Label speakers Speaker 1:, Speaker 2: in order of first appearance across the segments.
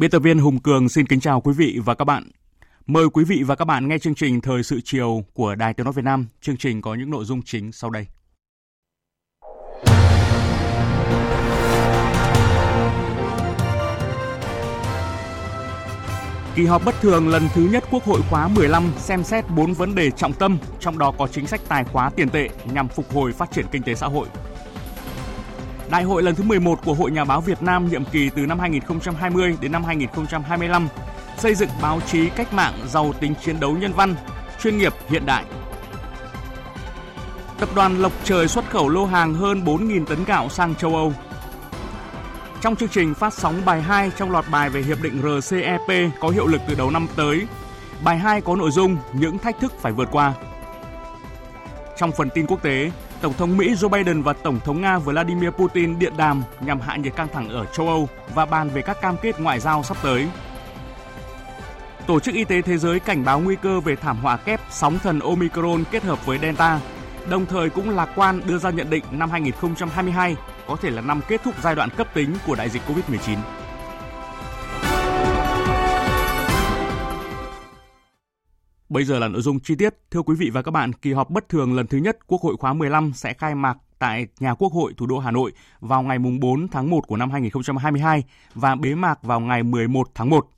Speaker 1: Biên tập viên Hùng Cường xin kính chào quý vị và các bạn. Mời quý vị và các bạn nghe chương trình Thời sự chiều của Đài Tiếng Nói Việt Nam. Chương trình có những nội dung chính sau đây. Kỳ họp bất thường lần thứ nhất Quốc hội khóa 15 xem xét 4 vấn đề trọng tâm, trong đó có chính sách tài khóa tiền tệ nhằm phục hồi phát triển kinh tế xã hội. Đại hội lần thứ 11 của Hội Nhà báo Việt Nam nhiệm kỳ từ năm 2020 đến năm 2025 xây dựng báo chí cách mạng giàu tính chiến đấu nhân văn, chuyên nghiệp hiện đại. Tập đoàn Lộc Trời xuất khẩu lô hàng hơn 4.000 tấn gạo sang châu Âu. Trong chương trình phát sóng bài 2 trong loạt bài về hiệp định RCEP có hiệu lực từ đầu năm tới, bài 2 có nội dung những thách thức phải vượt qua. Trong phần tin quốc tế, Tổng thống Mỹ Joe Biden và Tổng thống Nga Vladimir Putin điện đàm nhằm hạ nhiệt căng thẳng ở châu Âu và bàn về các cam kết ngoại giao sắp tới. Tổ chức Y tế Thế giới cảnh báo nguy cơ về thảm họa kép sóng thần Omicron kết hợp với Delta, đồng thời cũng lạc quan đưa ra nhận định năm 2022 có thể là năm kết thúc giai đoạn cấp tính của đại dịch COVID-19. Bây giờ là nội dung chi tiết. Thưa quý vị và các bạn, kỳ họp bất thường lần thứ nhất Quốc hội khóa 15 sẽ khai mạc tại nhà Quốc hội thủ đô Hà Nội vào ngày 4 tháng 1 của năm 2022 và bế mạc vào ngày 11 tháng 1.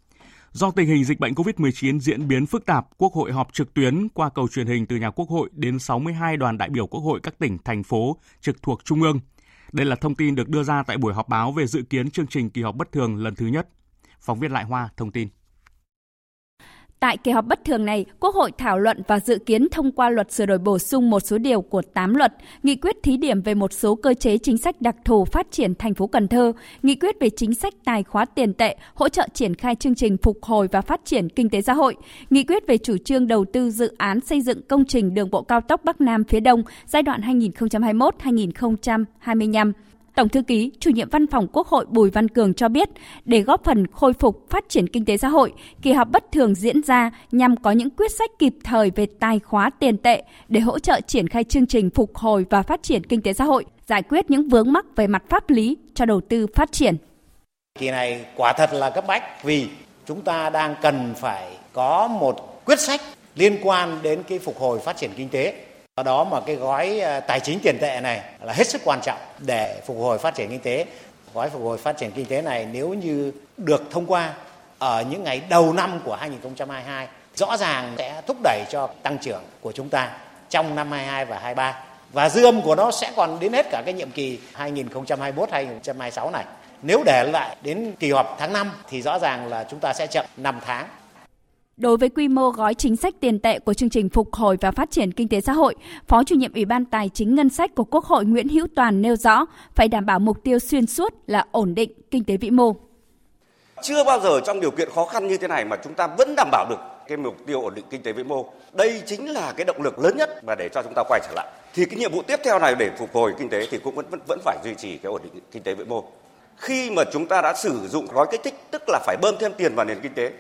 Speaker 1: Do tình hình dịch bệnh COVID-19 diễn biến phức tạp, Quốc hội họp trực tuyến qua cầu truyền hình từ nhà Quốc hội đến 62 đoàn đại biểu Quốc hội các tỉnh, thành phố trực thuộc Trung ương. Đây là thông tin được đưa ra tại buổi họp báo về dự kiến chương trình kỳ họp bất thường lần thứ nhất. Phóng viên Lại Hoa thông tin.
Speaker 2: Tại kỳ họp bất thường này, Quốc hội thảo luận và dự kiến thông qua luật sửa đổi bổ sung một số điều của 8 luật, nghị quyết thí điểm về một số cơ chế chính sách đặc thù phát triển thành phố Cần Thơ, nghị quyết về chính sách tài khóa tiền tệ, hỗ trợ triển khai chương trình phục hồi và phát triển kinh tế xã hội, nghị quyết về chủ trương đầu tư dự án xây dựng công trình đường bộ cao tốc Bắc Nam phía Đông giai đoạn 2021-2025 Tổng thư ký, chủ nhiệm văn phòng Quốc hội Bùi Văn Cường cho biết, để góp phần khôi phục phát triển kinh tế xã hội, kỳ họp bất thường diễn ra nhằm có những quyết sách kịp thời về tài khóa tiền tệ để hỗ trợ triển khai chương trình phục hồi và phát triển kinh tế xã hội, giải quyết những vướng mắc về mặt pháp lý cho đầu tư phát triển.
Speaker 3: Kỳ này quả thật là cấp bách vì chúng ta đang cần phải có một quyết sách liên quan đến cái phục hồi phát triển kinh tế Do đó mà cái gói ờ, tài chính tiền tệ này là hết sức quan trọng để phục hồi phát triển kinh tế. Gói phục hồi phát triển kinh tế này nếu như được thông qua ở những ngày đầu năm của 2022 rõ ràng sẽ thúc đẩy cho tăng trưởng của chúng ta trong năm 22 và 23 và dư âm của nó sẽ còn đến hết cả cái nhiệm kỳ 2021-2026 này. Nếu để lại đến kỳ họp tháng 5 thì rõ ràng là chúng ta sẽ chậm 5 tháng
Speaker 2: Đối với quy mô gói chính sách tiền tệ của chương trình phục hồi và phát triển kinh tế xã hội, Phó chủ nhiệm Ủy ban Tài chính Ngân sách của Quốc hội Nguyễn Hữu Toàn nêu rõ phải đảm bảo mục tiêu xuyên suốt là ổn định kinh tế vĩ mô.
Speaker 4: Chưa bao giờ trong điều kiện khó khăn như thế này mà chúng ta vẫn đảm bảo được cái mục tiêu ổn định kinh tế vĩ mô. Đây chính là cái động lực lớn nhất mà để cho chúng ta quay trở lại. Thì cái nhiệm vụ tiếp theo này để phục hồi kinh tế thì cũng vẫn vẫn, vẫn phải duy trì cái ổn định kinh tế vĩ mô. Khi mà chúng ta đã sử dụng gói kích thích tức là phải bơm thêm tiền vào nền kinh tế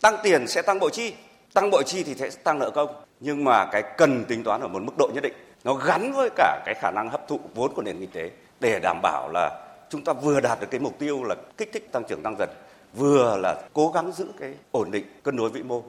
Speaker 4: Tăng tiền sẽ tăng bộ chi, tăng bộ chi thì sẽ tăng nợ công. Nhưng mà cái cần tính toán ở một mức độ nhất định. Nó gắn với cả cái khả năng hấp thụ vốn của nền kinh tế để đảm bảo là chúng ta vừa đạt được cái mục tiêu là kích thích tăng trưởng tăng dần, vừa là cố gắng giữ cái ổn định cân đối vĩ mô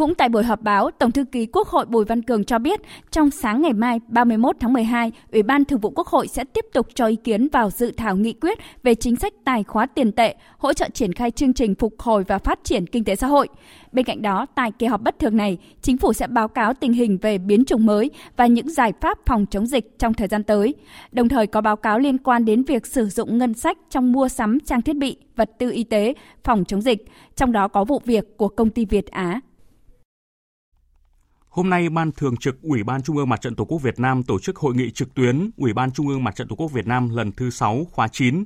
Speaker 2: cũng tại buổi họp báo, Tổng thư ký Quốc hội Bùi Văn Cường cho biết, trong sáng ngày mai 31 tháng 12, Ủy ban Thường vụ Quốc hội sẽ tiếp tục cho ý kiến vào dự thảo nghị quyết về chính sách tài khóa tiền tệ, hỗ trợ triển khai chương trình phục hồi và phát triển kinh tế xã hội. Bên cạnh đó, tại kỳ họp bất thường này, chính phủ sẽ báo cáo tình hình về biến chủng mới và những giải pháp phòng chống dịch trong thời gian tới. Đồng thời có báo cáo liên quan đến việc sử dụng ngân sách trong mua sắm trang thiết bị, vật tư y tế, phòng chống dịch, trong đó có vụ việc của công ty Việt Á
Speaker 1: Hôm nay, Ban Thường trực Ủy ban Trung ương Mặt trận Tổ quốc Việt Nam tổ chức hội nghị trực tuyến Ủy ban Trung ương Mặt trận Tổ quốc Việt Nam lần thứ 6 khóa 9.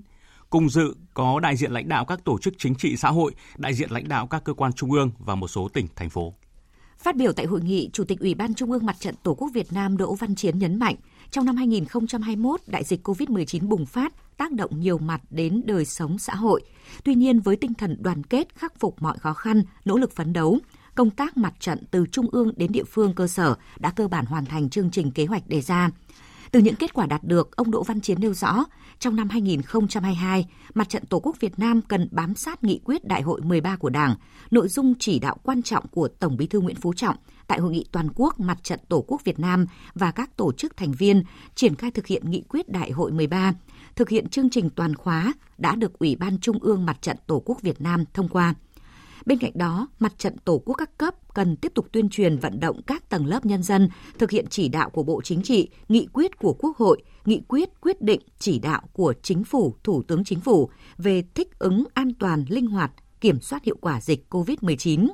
Speaker 1: Cùng dự có đại diện lãnh đạo các tổ chức chính trị xã hội, đại diện lãnh đạo các cơ quan trung ương và một số tỉnh, thành phố.
Speaker 5: Phát biểu tại hội nghị, Chủ tịch Ủy ban Trung ương Mặt trận Tổ quốc Việt Nam Đỗ Văn Chiến nhấn mạnh, trong năm 2021, đại dịch COVID-19 bùng phát, tác động nhiều mặt đến đời sống xã hội. Tuy nhiên, với tinh thần đoàn kết, khắc phục mọi khó khăn, nỗ lực phấn đấu, công tác mặt trận từ trung ương đến địa phương cơ sở đã cơ bản hoàn thành chương trình kế hoạch đề ra. Từ những kết quả đạt được, ông Đỗ Văn Chiến nêu rõ, trong năm 2022, Mặt trận Tổ quốc Việt Nam cần bám sát nghị quyết Đại hội 13 của Đảng, nội dung chỉ đạo quan trọng của Tổng Bí thư Nguyễn Phú Trọng tại hội nghị toàn quốc Mặt trận Tổ quốc Việt Nam và các tổ chức thành viên triển khai thực hiện nghị quyết Đại hội 13, thực hiện chương trình toàn khóa đã được Ủy ban Trung ương Mặt trận Tổ quốc Việt Nam thông qua. Bên cạnh đó, mặt trận Tổ quốc các cấp cần tiếp tục tuyên truyền vận động các tầng lớp nhân dân thực hiện chỉ đạo của Bộ Chính trị, nghị quyết của Quốc hội, nghị quyết quyết định chỉ đạo của Chính phủ, Thủ tướng Chính phủ về thích ứng an toàn, linh hoạt, kiểm soát hiệu quả dịch COVID-19.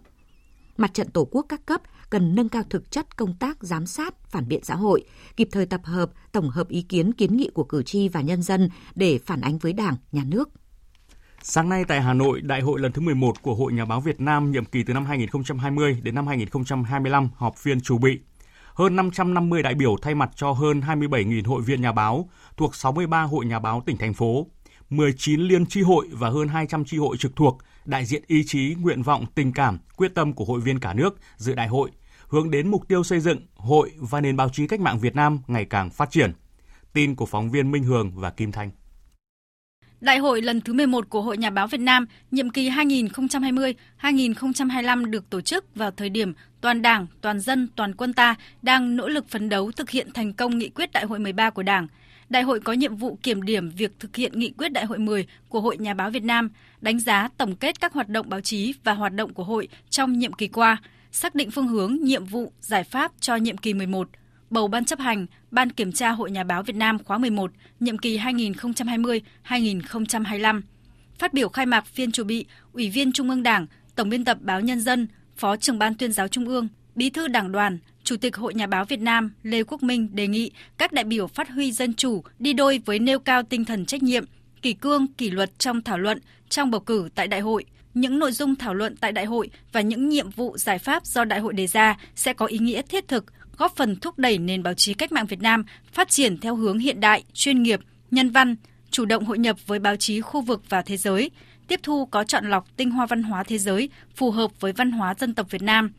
Speaker 5: Mặt trận Tổ quốc các cấp cần nâng cao thực chất công tác giám sát, phản biện xã hội, kịp thời tập hợp, tổng hợp ý kiến kiến nghị của cử tri và nhân dân để phản ánh với Đảng, Nhà nước.
Speaker 1: Sáng nay tại Hà Nội, Đại hội lần thứ 11 của Hội Nhà báo Việt Nam nhiệm kỳ từ năm 2020 đến năm 2025 họp phiên chủ bị. Hơn 550 đại biểu thay mặt cho hơn 27.000 hội viên nhà báo thuộc 63 hội nhà báo tỉnh thành phố, 19 liên tri hội và hơn 200 tri hội trực thuộc, đại diện ý chí, nguyện vọng, tình cảm, quyết tâm của hội viên cả nước dự đại hội, hướng đến mục tiêu xây dựng hội và nền báo chí cách mạng Việt Nam ngày càng phát triển. Tin của phóng viên Minh Hường và Kim Thanh.
Speaker 6: Đại hội lần thứ 11 của Hội Nhà báo Việt Nam, nhiệm kỳ 2020-2025 được tổ chức vào thời điểm toàn Đảng, toàn dân, toàn quân ta đang nỗ lực phấn đấu thực hiện thành công nghị quyết Đại hội 13 của Đảng. Đại hội có nhiệm vụ kiểm điểm việc thực hiện nghị quyết Đại hội 10 của Hội Nhà báo Việt Nam, đánh giá tổng kết các hoạt động báo chí và hoạt động của hội trong nhiệm kỳ qua, xác định phương hướng, nhiệm vụ, giải pháp cho nhiệm kỳ 11 bầu Ban chấp hành Ban Kiểm tra Hội Nhà báo Việt Nam khóa 11, nhiệm kỳ 2020-2025. Phát biểu khai mạc phiên chủ bị, Ủy viên Trung ương Đảng, Tổng biên tập Báo Nhân dân, Phó trưởng Ban tuyên giáo Trung ương, Bí thư Đảng đoàn, Chủ tịch Hội Nhà báo Việt Nam Lê Quốc Minh đề nghị các đại biểu phát huy dân chủ đi đôi với nêu cao tinh thần trách nhiệm, kỷ cương, kỷ luật trong thảo luận, trong bầu cử tại đại hội. Những nội dung thảo luận tại đại hội và những nhiệm vụ giải pháp do đại hội đề ra sẽ có ý nghĩa thiết thực, góp phần thúc đẩy nền báo chí cách mạng Việt Nam phát triển theo hướng hiện đại, chuyên nghiệp, nhân văn, chủ động hội nhập với báo chí khu vực và thế giới, tiếp thu có chọn lọc tinh hoa văn hóa thế giới phù hợp với văn hóa dân tộc Việt Nam.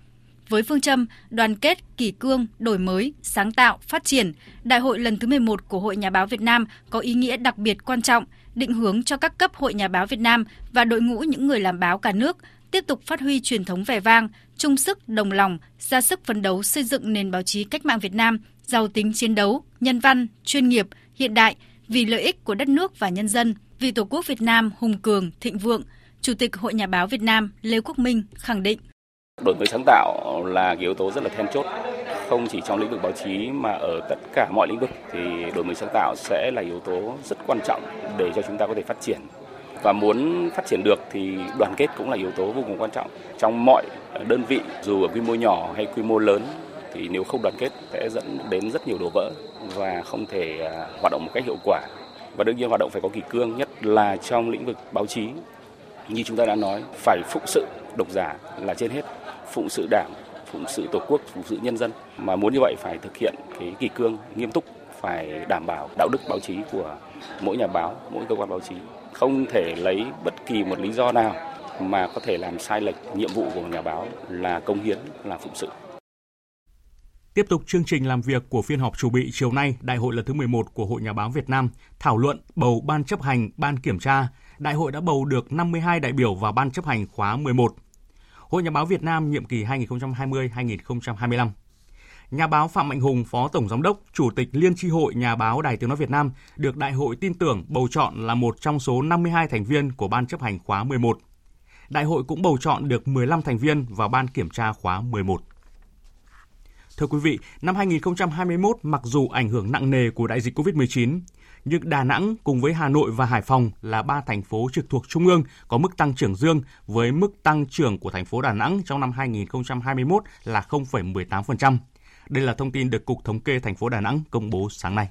Speaker 6: Với phương châm đoàn kết, kỷ cương, đổi mới, sáng tạo, phát triển, Đại hội lần thứ 11 của Hội Nhà báo Việt Nam có ý nghĩa đặc biệt quan trọng, định hướng cho các cấp Hội Nhà báo Việt Nam và đội ngũ những người làm báo cả nước tiếp tục phát huy truyền thống vẻ vang, chung sức đồng lòng, ra sức phấn đấu xây dựng nền báo chí cách mạng Việt Nam giàu tính chiến đấu, nhân văn, chuyên nghiệp, hiện đại vì lợi ích của đất nước và nhân dân, vì Tổ quốc Việt Nam hùng cường, thịnh vượng. Chủ tịch Hội Nhà báo Việt Nam Lê Quốc Minh khẳng định.
Speaker 7: Đổi mới sáng tạo là cái yếu tố rất là then chốt không chỉ trong lĩnh vực báo chí mà ở tất cả mọi lĩnh vực thì đổi mới sáng tạo sẽ là yếu tố rất quan trọng để cho chúng ta có thể phát triển và muốn phát triển được thì đoàn kết cũng là yếu tố vô cùng quan trọng. Trong mọi đơn vị, dù ở quy mô nhỏ hay quy mô lớn, thì nếu không đoàn kết sẽ dẫn đến rất nhiều đổ vỡ và không thể à, hoạt động một cách hiệu quả. Và đương nhiên hoạt động phải có kỷ cương, nhất là trong lĩnh vực báo chí. Như chúng ta đã nói, phải phụng sự độc giả là trên hết. Phụng sự đảng, phụng sự tổ quốc, phụng sự nhân dân. Mà muốn như vậy phải thực hiện cái kỷ cương nghiêm túc, phải đảm bảo đạo đức báo chí của mỗi nhà báo, mỗi cơ quan báo chí không thể lấy bất kỳ một lý do nào mà có thể làm sai lệch nhiệm vụ của nhà báo là công hiến, là phụng sự.
Speaker 1: Tiếp tục chương trình làm việc của phiên họp chủ bị chiều nay, Đại hội lần thứ 11 của Hội Nhà báo Việt Nam thảo luận bầu ban chấp hành, ban kiểm tra. Đại hội đã bầu được 52 đại biểu vào ban chấp hành khóa 11. Hội Nhà báo Việt Nam nhiệm kỳ 2020-2025. Nhà báo Phạm Mạnh Hùng, Phó Tổng Giám đốc, Chủ tịch Liên tri hội Nhà báo Đài Tiếng Nói Việt Nam được Đại hội tin tưởng bầu chọn là một trong số 52 thành viên của Ban chấp hành khóa 11. Đại hội cũng bầu chọn được 15 thành viên vào Ban kiểm tra khóa 11. Thưa quý vị, năm 2021 mặc dù ảnh hưởng nặng nề của đại dịch COVID-19, nhưng Đà Nẵng cùng với Hà Nội và Hải Phòng là ba thành phố trực thuộc Trung ương có mức tăng trưởng dương với mức tăng trưởng của thành phố Đà Nẵng trong năm 2021 là 0,18%. Đây là thông tin được Cục Thống kê thành phố Đà Nẵng công bố sáng nay.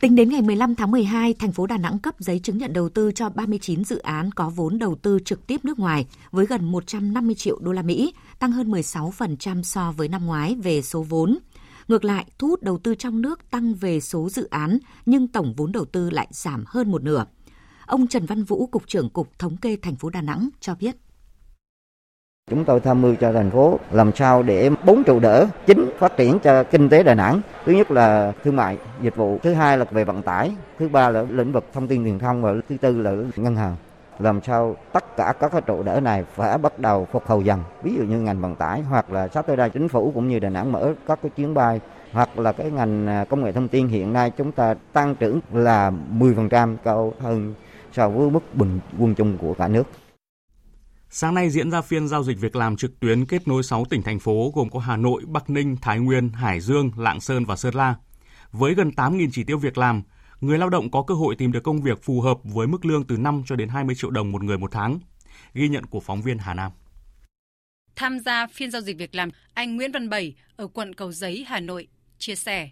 Speaker 5: Tính đến ngày 15 tháng 12, thành phố Đà Nẵng cấp giấy chứng nhận đầu tư cho 39 dự án có vốn đầu tư trực tiếp nước ngoài với gần 150 triệu đô la Mỹ, tăng hơn 16% so với năm ngoái về số vốn. Ngược lại, thu hút đầu tư trong nước tăng về số dự án, nhưng tổng vốn đầu tư lại giảm hơn một nửa. Ông Trần Văn Vũ, Cục trưởng Cục Thống kê thành phố Đà Nẵng cho biết.
Speaker 8: Chúng tôi tham mưu cho thành phố làm sao để bốn trụ đỡ chính phát triển cho kinh tế Đà Nẵng. Thứ nhất là thương mại, dịch vụ, thứ hai là về vận tải, thứ ba là lĩnh vực thông tin truyền thông và thứ tư là ngân hàng. Làm sao tất cả các cái trụ đỡ này phải bắt đầu phục hồi dần. Ví dụ như ngành vận tải hoặc là sắp tới đây chính phủ cũng như Đà Nẵng mở các cái chuyến bay hoặc là cái ngành à, công nghệ thông tin hiện nay chúng ta tăng trưởng là 10% cao hơn so với mức bình quân chung của cả nước.
Speaker 1: Sáng nay diễn ra phiên giao dịch việc làm trực tuyến kết nối 6 tỉnh thành phố gồm có Hà Nội, Bắc Ninh, Thái Nguyên, Hải Dương, Lạng Sơn và Sơn La. Với gần 8.000 chỉ tiêu việc làm, người lao động có cơ hội tìm được công việc phù hợp với mức lương từ 5 cho đến 20 triệu đồng một người một tháng. Ghi nhận của phóng viên Hà Nam.
Speaker 9: Tham gia phiên giao dịch việc làm, anh Nguyễn Văn Bảy ở quận Cầu Giấy, Hà Nội chia sẻ.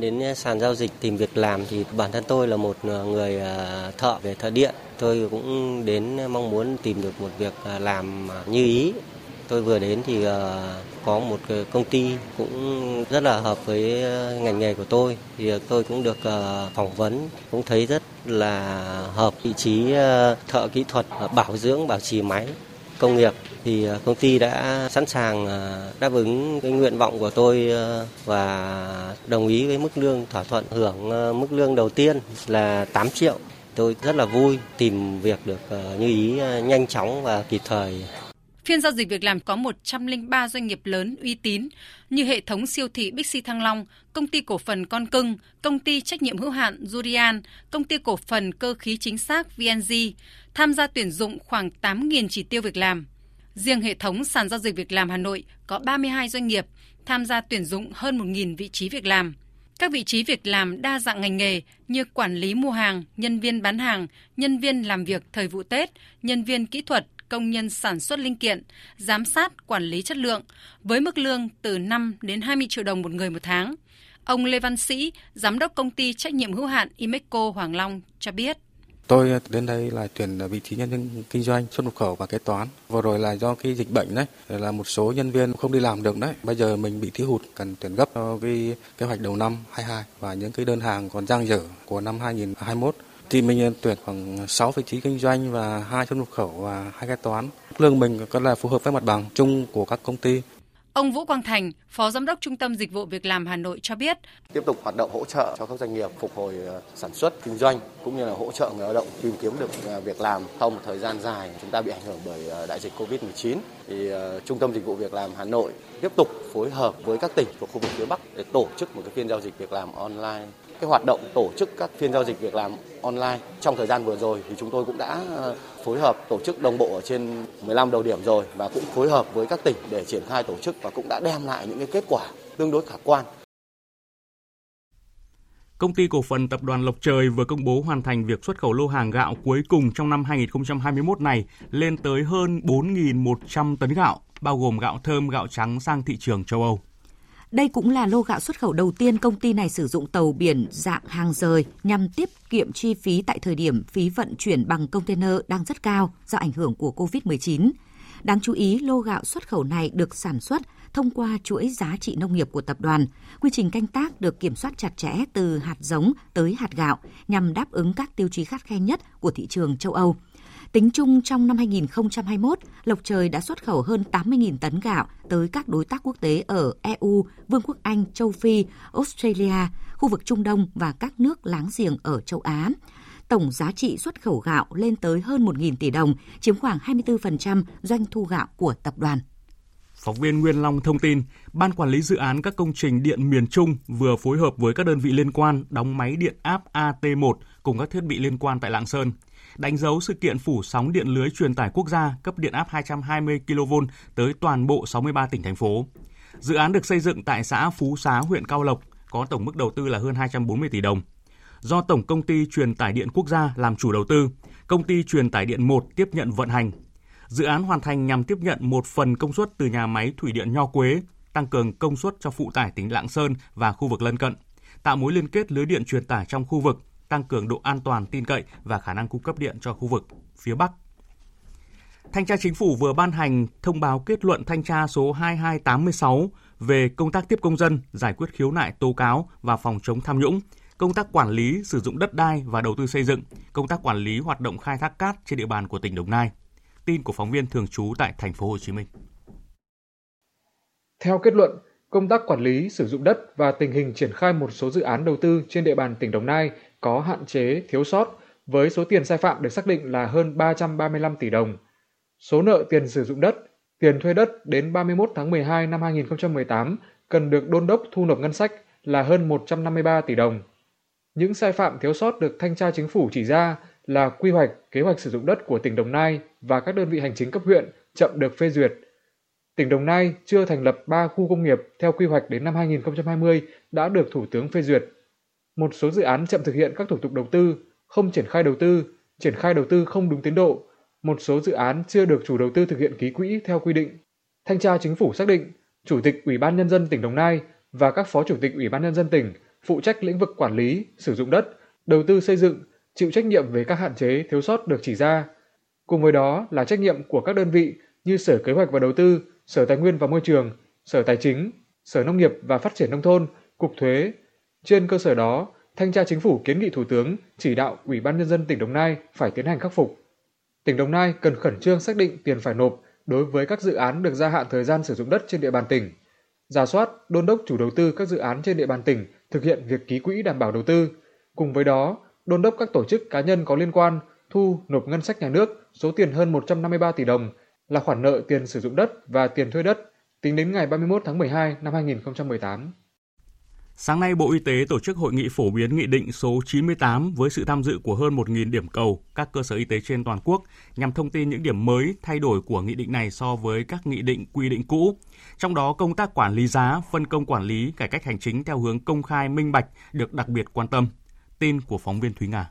Speaker 10: Đến ờ, sàn giao dịch tìm việc làm thì bản thân tôi là một ờ, người ờ, thợ về thợ điện. Tôi cũng đến mong muốn tìm được một việc làm như ý. Tôi vừa đến thì có một công ty cũng rất là hợp với ngành nghề của tôi. Thì tôi cũng được phỏng vấn, cũng thấy rất là hợp vị trí thợ kỹ thuật bảo dưỡng bảo trì máy công nghiệp thì ờ, công ty đã sẵn sàng ờ, đáp ứng cái nguyện vọng của tôi ờ, và đồng ý với mức lương thỏa thuận hưởng mức lương đầu tiên là 8 triệu. Tôi rất là vui tìm việc được như ý nhanh chóng và kịp thời.
Speaker 9: Phiên giao dịch việc làm có 103 doanh nghiệp lớn uy tín như hệ thống siêu thị Bixi Thăng Long, công ty cổ phần Con Cưng, công ty trách nhiệm hữu hạn Durian, công ty cổ phần cơ khí chính xác VNG, tham gia tuyển dụng khoảng 8.000 chỉ tiêu việc làm. Riêng hệ thống sàn giao dịch việc làm Hà Nội có 32 doanh nghiệp tham gia tuyển dụng hơn 1.000 vị trí việc làm. Các vị trí việc làm đa dạng ngành nghề như quản lý mua hàng, nhân viên bán hàng, nhân viên làm việc thời vụ Tết, nhân viên kỹ thuật, công nhân sản xuất linh kiện, giám sát, quản lý chất lượng, với mức lương từ 5 đến 20 triệu đồng một người một tháng. Ông Lê Văn Sĩ, giám đốc công ty trách nhiệm hữu hạn Imeco Hoàng Long cho biết.
Speaker 11: Tôi ờ, đến đây là tuyển ờ, vị trí nhân viên kinh doanh, xuất nhập khẩu và kế toán. Vừa rồi là do cái dịch bệnh đấy, là một số nhân viên không đi làm được đấy. Bây giờ mình bị thiếu hụt, cần tuyển gấp cho cái kế hoạch đầu năm 22 và những cái đơn hàng còn dang dở của năm 2021 thì mình ờ, tuyển khoảng 6 vị trí kinh doanh và hai xuất nhập khẩu và hai kế toán. Lương mình có là phù hợp với mặt bằng chung của các công ty.
Speaker 9: Ông Vũ Quang Thành, Phó Giám đốc Trung tâm Dịch vụ Việc làm Hà Nội cho biết.
Speaker 12: Tiếp tục hoạt động hỗ trợ cho các doanh nghiệp phục hồi ờ, sản xuất, kinh doanh cũng như là hỗ trợ người lao động tìm kiếm được ờ, việc làm sau một thời gian dài chúng ta bị ảnh hưởng bởi ờ, đại dịch Covid-19. Thì Trung tâm Dịch vụ Việc làm Hà Nội tiếp tục phối hợp với các tỉnh thuộc khu vực phía Bắc để tổ chức một cái phiên giao dịch việc làm online cái hoạt động tổ chức các phiên giao dịch việc làm online trong thời gian vừa rồi thì chúng tôi cũng đã phối hợp tổ chức đồng bộ ở trên 15 đầu điểm rồi và cũng phối hợp với các tỉnh để triển khai tổ chức và cũng đã đem lại những cái kết quả tương đối khả quan.
Speaker 1: Công ty cổ phần tập đoàn Lộc Trời vừa công bố hoàn thành việc xuất khẩu lô hàng gạo cuối cùng trong năm 2021 này lên tới hơn 4.100 tấn gạo, bao gồm gạo thơm, gạo trắng sang thị trường châu Âu.
Speaker 5: Đây cũng là lô gạo xuất khẩu đầu tiên công ty này sử dụng tàu biển dạng hàng rời nhằm tiết kiệm chi phí tại thời điểm phí vận chuyển bằng container đang rất cao do ảnh hưởng của COVID-19. Đáng chú ý, lô gạo xuất khẩu này được sản xuất thông qua chuỗi giá trị nông nghiệp của tập đoàn. Quy trình canh tác được kiểm soát chặt chẽ từ hạt giống tới hạt gạo nhằm đáp ứng các tiêu chí khắt khe nhất của thị trường châu Âu. Tính chung trong năm 2021, Lộc Trời đã xuất khẩu hơn 80.000 tấn gạo tới các đối tác quốc tế ở EU, Vương quốc Anh, châu Phi, Australia, khu vực Trung Đông và các nước láng giềng ở châu Á. Tổng giá trị xuất khẩu gạo lên tới hơn 1.000 tỷ đồng, chiếm khoảng 24% doanh thu gạo của tập đoàn.
Speaker 1: Phóng viên Nguyên Long thông tin, Ban Quản lý Dự án các công trình điện miền Trung vừa phối hợp với các đơn vị liên quan đóng máy điện áp AT1 cùng các thiết bị liên quan tại Lạng Sơn. Đánh dấu sự kiện phủ sóng điện lưới truyền tải quốc gia cấp điện áp 220 kV tới toàn bộ 63 tỉnh thành phố. Dự án được xây dựng tại xã Phú Xá, huyện Cao Lộc, có tổng mức đầu tư là hơn 240 tỷ đồng. Do Tổng công ty Truyền tải điện quốc gia làm chủ đầu tư, công ty Truyền tải điện 1 tiếp nhận vận hành. Dự án hoàn thành nhằm tiếp nhận một phần công suất từ nhà máy thủy điện Nho Quế, tăng cường công suất cho phụ tải tỉnh Lạng Sơn và khu vực lân cận, tạo mối liên kết lưới điện truyền tải trong khu vực, tăng cường độ an toàn tin cậy và khả năng cung cấp điện cho khu vực phía Bắc. Thanh tra Chính phủ vừa ban hành thông báo kết luận thanh tra số 2286 về công tác tiếp công dân, giải quyết khiếu nại tố cáo và phòng chống tham nhũng, công tác quản lý sử dụng đất đai và đầu tư xây dựng, công tác quản lý hoạt động khai thác cát trên địa bàn của tỉnh Đồng Nai. Tin của phóng viên thường trú tại thành phố Hồ Chí Minh.
Speaker 13: Theo kết luận, công tác quản lý sử dụng đất và tình hình triển khai một số dự án đầu tư trên địa bàn tỉnh Đồng Nai có hạn chế, thiếu sót với số tiền sai phạm được xác định là hơn 335 tỷ đồng. Số nợ tiền sử dụng đất, tiền thuê đất đến 31 tháng 12 năm 2018 cần được đôn đốc thu nộp ngân sách là hơn 153 tỷ đồng. Những sai phạm thiếu sót được thanh tra chính phủ chỉ ra là quy hoạch, kế hoạch sử dụng đất của tỉnh Đồng Nai và các đơn vị hành chính cấp huyện chậm được phê duyệt. Tỉnh Đồng Nai chưa thành lập 3 khu công nghiệp theo quy hoạch đến năm 2020 đã được Thủ tướng phê duyệt. Một số dự án chậm thực hiện các thủ tục đầu tư, không triển khai đầu tư, triển khai đầu tư không đúng tiến độ, một số dự án chưa được chủ đầu tư thực hiện ký quỹ theo quy định. Thanh tra chính phủ xác định, Chủ tịch Ủy ban Nhân dân tỉnh Đồng Nai và các Phó Chủ tịch Ủy ban Nhân dân tỉnh phụ trách lĩnh vực quản lý, sử dụng đất, đầu tư xây dựng, chịu trách nhiệm về các hạn chế thiếu sót được chỉ ra. Cùng với đó là trách nhiệm của các đơn vị như Sở Kế hoạch và Đầu tư, Sở Tài nguyên và Môi trường, Sở Tài chính, Sở Nông nghiệp và Phát triển Nông thôn, Cục Thuế. Trên cơ sở đó, Thanh tra Chính phủ kiến nghị Thủ tướng chỉ đạo Ủy ban Nhân dân tỉnh Đồng Nai phải tiến hành khắc phục. Tỉnh Đồng Nai cần khẩn trương xác định tiền phải nộp đối với các dự án được gia hạn thời gian sử dụng đất trên địa bàn tỉnh. Giả soát, đôn đốc chủ đầu tư các dự án trên địa bàn tỉnh thực hiện việc ký quỹ đảm bảo đầu tư. Cùng với đó, đôn đốc các tổ chức cá nhân có liên quan thu nộp ngân sách nhà nước số tiền hơn 153 tỷ đồng là khoản nợ tiền sử dụng đất và tiền thuê đất tính đến ngày 31 tháng 12 năm 2018.
Speaker 1: Sáng nay, Bộ Y tế tổ chức hội nghị phổ biến nghị định số 98 với sự tham dự của hơn 1.000 điểm cầu các cơ sở y tế trên toàn quốc nhằm thông tin những điểm mới thay đổi của nghị định này so với các nghị định quy định cũ. Trong đó, công tác quản lý giá, phân công quản lý, cải cách hành chính theo hướng công khai minh bạch được đặc biệt quan tâm. Tin của phóng viên Thúy Nga.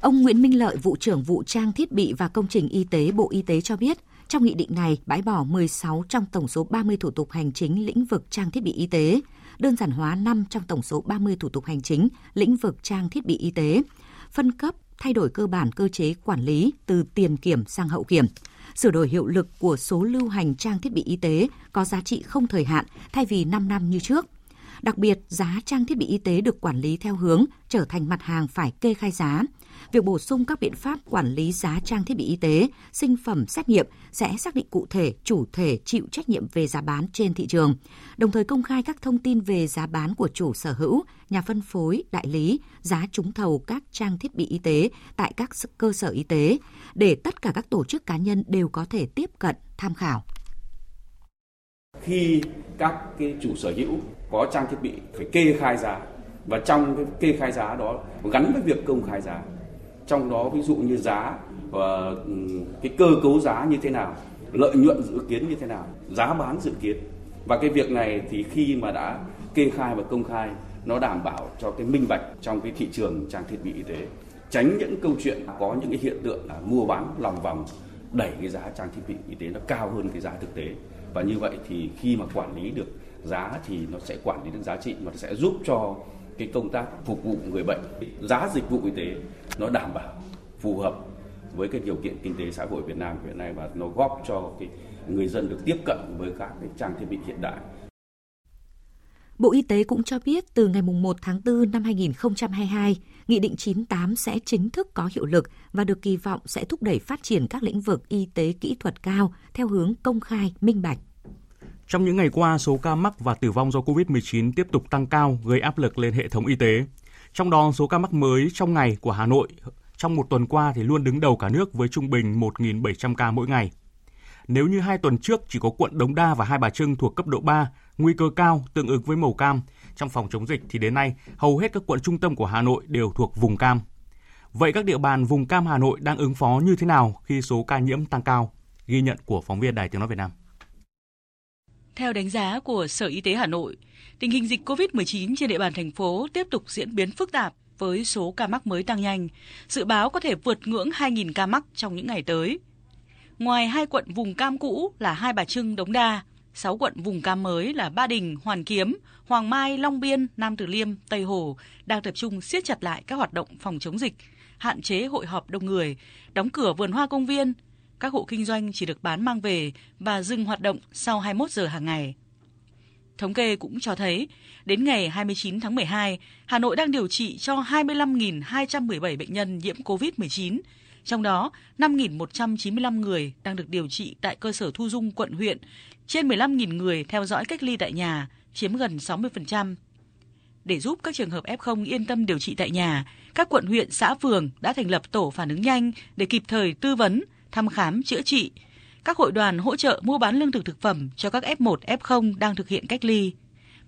Speaker 5: Ông Nguyễn Minh Lợi, vụ trưởng vụ trang thiết bị và công trình y tế Bộ Y tế cho biết, trong nghị định này bãi bỏ 16 trong tổng số 30 thủ tục hành chính lĩnh vực trang thiết bị y tế, đơn giản hóa 5 trong tổng số 30 thủ tục hành chính lĩnh vực trang thiết bị y tế, phân cấp, thay đổi cơ bản cơ chế quản lý từ tiền kiểm sang hậu kiểm, sửa đổi hiệu lực của số lưu hành trang thiết bị y tế có giá trị không thời hạn thay vì 5 năm như trước. Đặc biệt, giá trang thiết bị y tế được quản lý theo hướng trở thành mặt hàng phải kê khai giá, Việc bổ sung các biện pháp quản lý giá trang thiết bị y tế, sinh phẩm xét nghiệm sẽ xác định cụ thể chủ thể chịu trách nhiệm về giá bán trên thị trường, đồng thời công khai các thông tin về giá bán của chủ sở hữu, nhà phân phối, đại lý, giá trúng thầu các trang thiết bị y tế tại các cơ sở y tế để tất cả các tổ chức cá nhân đều có thể tiếp cận tham khảo.
Speaker 14: Khi các cái chủ sở hữu có trang thiết bị phải kê khai giá và trong cái kê khai giá đó gắn với việc công khai giá trong đó ví dụ như giá và ừ, cái cơ cấu giá như thế nào, lợi nhuận dự kiến như thế nào, giá bán dự kiến. Và cái việc này thì khi mà đã kê khai và công khai, nó đảm bảo cho cái minh bạch trong cái thị trường trang thiết bị y tế. Tránh những câu chuyện có những cái hiện tượng là mua bán lòng vòng, đẩy cái giá trang thiết bị y tế nó cao hơn cái giá thực tế. Và như vậy thì khi mà quản lý được giá thì nó sẽ quản lý được giá trị, mà sẽ giúp cho cái công tác phục vụ người bệnh giá dịch vụ y tế nó đảm bảo phù hợp với cái điều kiện kinh tế xã hội Việt Nam hiện nay và nó góp cho cái người dân được tiếp cận với các cái trang thiết bị hiện đại.
Speaker 5: Bộ Y tế cũng cho biết từ ngày 1 tháng 4 năm 2022, Nghị định 98 sẽ chính thức có hiệu lực và được kỳ vọng sẽ thúc đẩy phát triển các lĩnh vực y tế kỹ thuật cao theo hướng công khai, minh bạch.
Speaker 1: Trong những ngày qua, số ca mắc và tử vong do COVID-19 tiếp tục tăng cao, gây áp lực lên hệ thống y tế. Trong đó, số ca mắc mới trong ngày của Hà Nội trong một tuần qua thì luôn đứng đầu cả nước với trung bình 1.700 ca mỗi ngày. Nếu như hai tuần trước chỉ có quận Đống Đa và Hai Bà Trưng thuộc cấp độ 3, nguy cơ cao tương ứng với màu cam trong phòng chống dịch thì đến nay hầu hết các quận trung tâm của Hà Nội đều thuộc vùng cam. Vậy các địa bàn vùng cam Hà Nội đang ứng phó như thế nào khi số ca nhiễm tăng cao? Ghi nhận của phóng viên Đài Tiếng Nói Việt Nam.
Speaker 15: Theo đánh giá của Sở Y tế Hà Nội, tình hình dịch COVID-19 trên địa bàn thành phố tiếp tục diễn biến phức tạp với số ca mắc mới tăng nhanh, dự báo có thể vượt ngưỡng 2.000 ca mắc trong những ngày tới. Ngoài hai quận vùng cam cũ là Hai Bà Trưng, Đống Đa, 6 quận vùng cam mới là Ba Đình, Hoàn Kiếm, Hoàng Mai, Long Biên, Nam Từ Liêm, Tây Hồ đang tập trung siết chặt lại các hoạt động phòng chống dịch, hạn chế hội họp đông người, đóng cửa vườn hoa công viên, các hộ kinh doanh chỉ được bán mang về và dừng hoạt động sau 21 giờ hàng ngày. Thống kê cũng cho thấy, đến ngày 29 tháng 12, Hà Nội đang điều trị cho 25.217 bệnh nhân nhiễm COVID-19, trong đó 5.195 người đang được điều trị tại cơ sở thu dung quận huyện, trên 15.000 người theo dõi cách ly tại nhà, chiếm gần 60%. Để giúp các trường hợp F0 yên tâm điều trị tại nhà, các quận huyện xã phường đã thành lập tổ phản ứng nhanh để kịp thời tư vấn, thăm khám, chữa trị. Các hội đoàn hỗ trợ mua bán lương thực thực phẩm cho các F1, F0 đang thực hiện cách ly.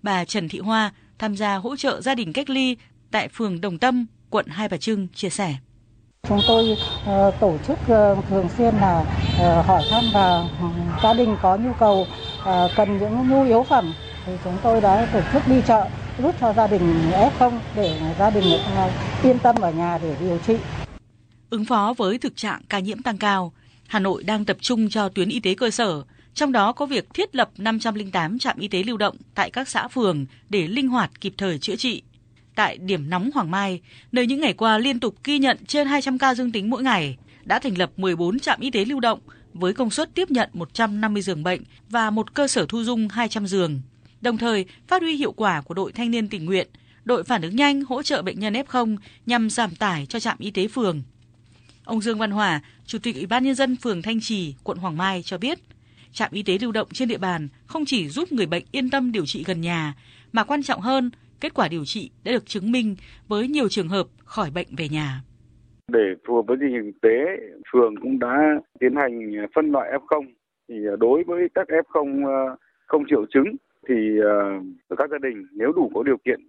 Speaker 15: Bà Trần Thị Hoa tham gia hỗ trợ gia đình cách ly tại phường Đồng Tâm, quận Hai Bà Trưng chia sẻ.
Speaker 16: Chúng tôi uh, tổ chức uh, thường xuyên là uh, hỏi thăm và uh, gia đình có nhu cầu uh, cần những nhu yếu phẩm thì chúng tôi đã tổ chức đi chợ giúp cho gia đình F0 để gia đình uh, yên tâm ở nhà để điều trị.
Speaker 15: Ứng phó với thực trạng ca nhiễm tăng cao, Hà Nội đang tập trung cho tuyến y tế cơ sở, trong đó có việc thiết lập 508 trạm y tế lưu động tại các xã phường để linh hoạt kịp thời chữa trị. Tại điểm nóng Hoàng Mai, nơi những ngày qua liên tục ghi nhận trên 200 ca dương tính mỗi ngày, đã thành lập 14 trạm y tế lưu động với công suất tiếp nhận 150 giường bệnh và một cơ sở thu dung 200 giường. Đồng thời, phát huy hiệu quả của đội thanh niên tình nguyện, đội phản ứng nhanh hỗ trợ bệnh nhân F0 nhằm giảm tải cho trạm y tế phường. Ông Dương Văn Hòa, Chủ tịch Ủy ban Nhân dân phường Thanh Trì, quận Hoàng Mai cho biết, trạm y tế lưu động trên địa bàn không chỉ giúp người bệnh yên tâm điều trị gần nhà, mà quan trọng hơn, kết quả điều trị đã được chứng minh với nhiều trường hợp khỏi bệnh về nhà.
Speaker 17: Để phù hợp với tình hình thực tế, phường cũng đã tiến hành phân loại F0. Thì à, đối với các F0 à, không triệu chứng thì à, các gia đình nếu đủ có điều kiện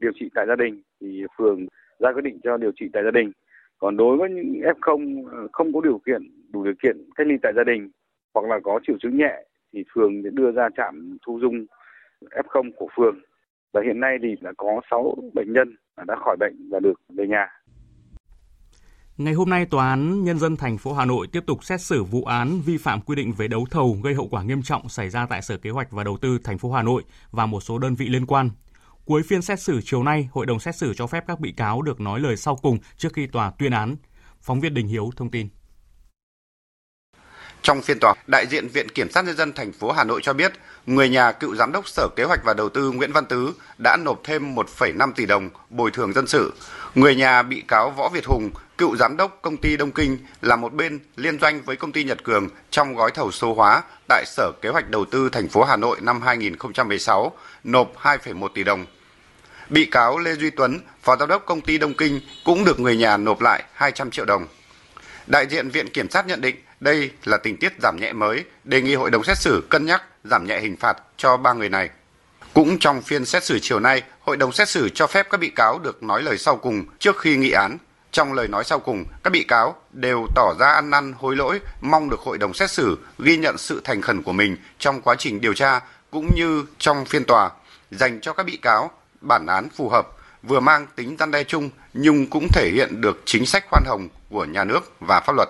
Speaker 17: điều trị tại gia đình thì phường ra quyết định cho điều trị tại gia đình còn đối với những F0 ờ, không có điều kiện đủ điều kiện cách ly tại gia đình hoặc là có triệu chứng nhẹ thì phường sẽ đưa ra trạm thu dung F0 của phường và hiện nay thì đã có 6 bệnh nhân đã khỏi bệnh và được về nhà.
Speaker 1: Ngày hôm nay, Tòa án Nhân dân thành phố Hà Nội tiếp tục xét xử vụ án vi phạm quy định về đấu thầu gây hậu quả nghiêm trọng xảy ra tại Sở Kế hoạch và Đầu tư thành phố Hà Nội và một số đơn vị liên quan. Cuối phiên xét xử chiều nay, hội đồng xét xử cho phép các bị cáo được nói lời sau cùng trước khi tòa tuyên án. Phóng viên Đình Hiếu thông tin.
Speaker 18: Trong phiên tòa, đại diện Viện Kiểm sát Nhân dân thành phố Hà Nội cho biết, người nhà cựu giám đốc Sở Kế hoạch và Đầu tư Nguyễn Văn Tứ đã nộp thêm 1,5 tỷ đồng bồi thường dân sự. Người nhà bị cáo Võ Việt Hùng, cựu giám đốc công ty Đông Kinh là một bên liên doanh với công ty Nhật Cường trong gói thầu số hóa tại Sở Kế hoạch Đầu tư thành phố Hà Nội năm 2016, nộp 2,1 tỷ đồng. Bị cáo Lê Duy Tuấn, phó giám đốc công ty Đông Kinh cũng được người nhà nộp lại 200 triệu đồng. Đại diện Viện Kiểm sát nhận định đây là tình tiết giảm nhẹ mới, đề nghị hội đồng xét xử cân nhắc giảm nhẹ hình phạt cho ba người này. Cũng trong phiên xét xử chiều nay, hội đồng xét xử cho phép các bị cáo được nói lời sau cùng trước khi nghị án. Trong lời nói sau cùng, các bị cáo đều tỏ ra ăn năn hối lỗi, mong được hội đồng xét xử ghi nhận sự thành khẩn của mình trong quá trình điều tra cũng như trong phiên tòa, dành cho các bị cáo bản án phù hợp, vừa mang tính gian đe chung nhưng cũng thể hiện được chính sách khoan hồng của nhà nước và pháp luật.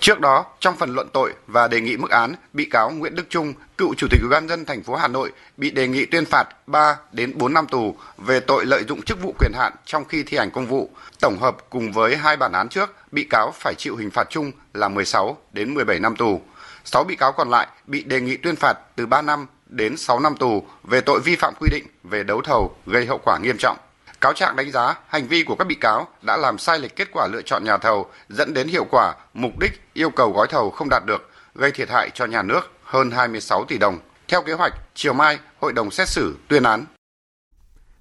Speaker 18: Trước đó, trong phần luận tội và đề nghị mức án, bị cáo Nguyễn Đức Trung, cựu chủ tịch Ủy ban dân thành phố Hà Nội bị đề nghị tuyên phạt 3 đến 4 năm tù về tội lợi dụng chức vụ quyền hạn trong khi thi hành công vụ. Tổng hợp cùng với hai bản án trước, bị cáo phải chịu hình phạt chung là 16 đến 17 năm tù. 6 bị cáo còn lại bị đề nghị tuyên phạt từ 3 năm đến 6 năm tù về tội vi phạm quy định về đấu thầu gây hậu quả nghiêm trọng. Cáo trạng đánh giá hành vi của các bị cáo đã làm sai lệch kết quả lựa chọn nhà thầu, dẫn đến hiệu quả, mục đích yêu cầu gói thầu không đạt được, gây thiệt hại cho nhà nước hơn 26 tỷ đồng. Theo kế hoạch, chiều mai, hội đồng xét xử tuyên án.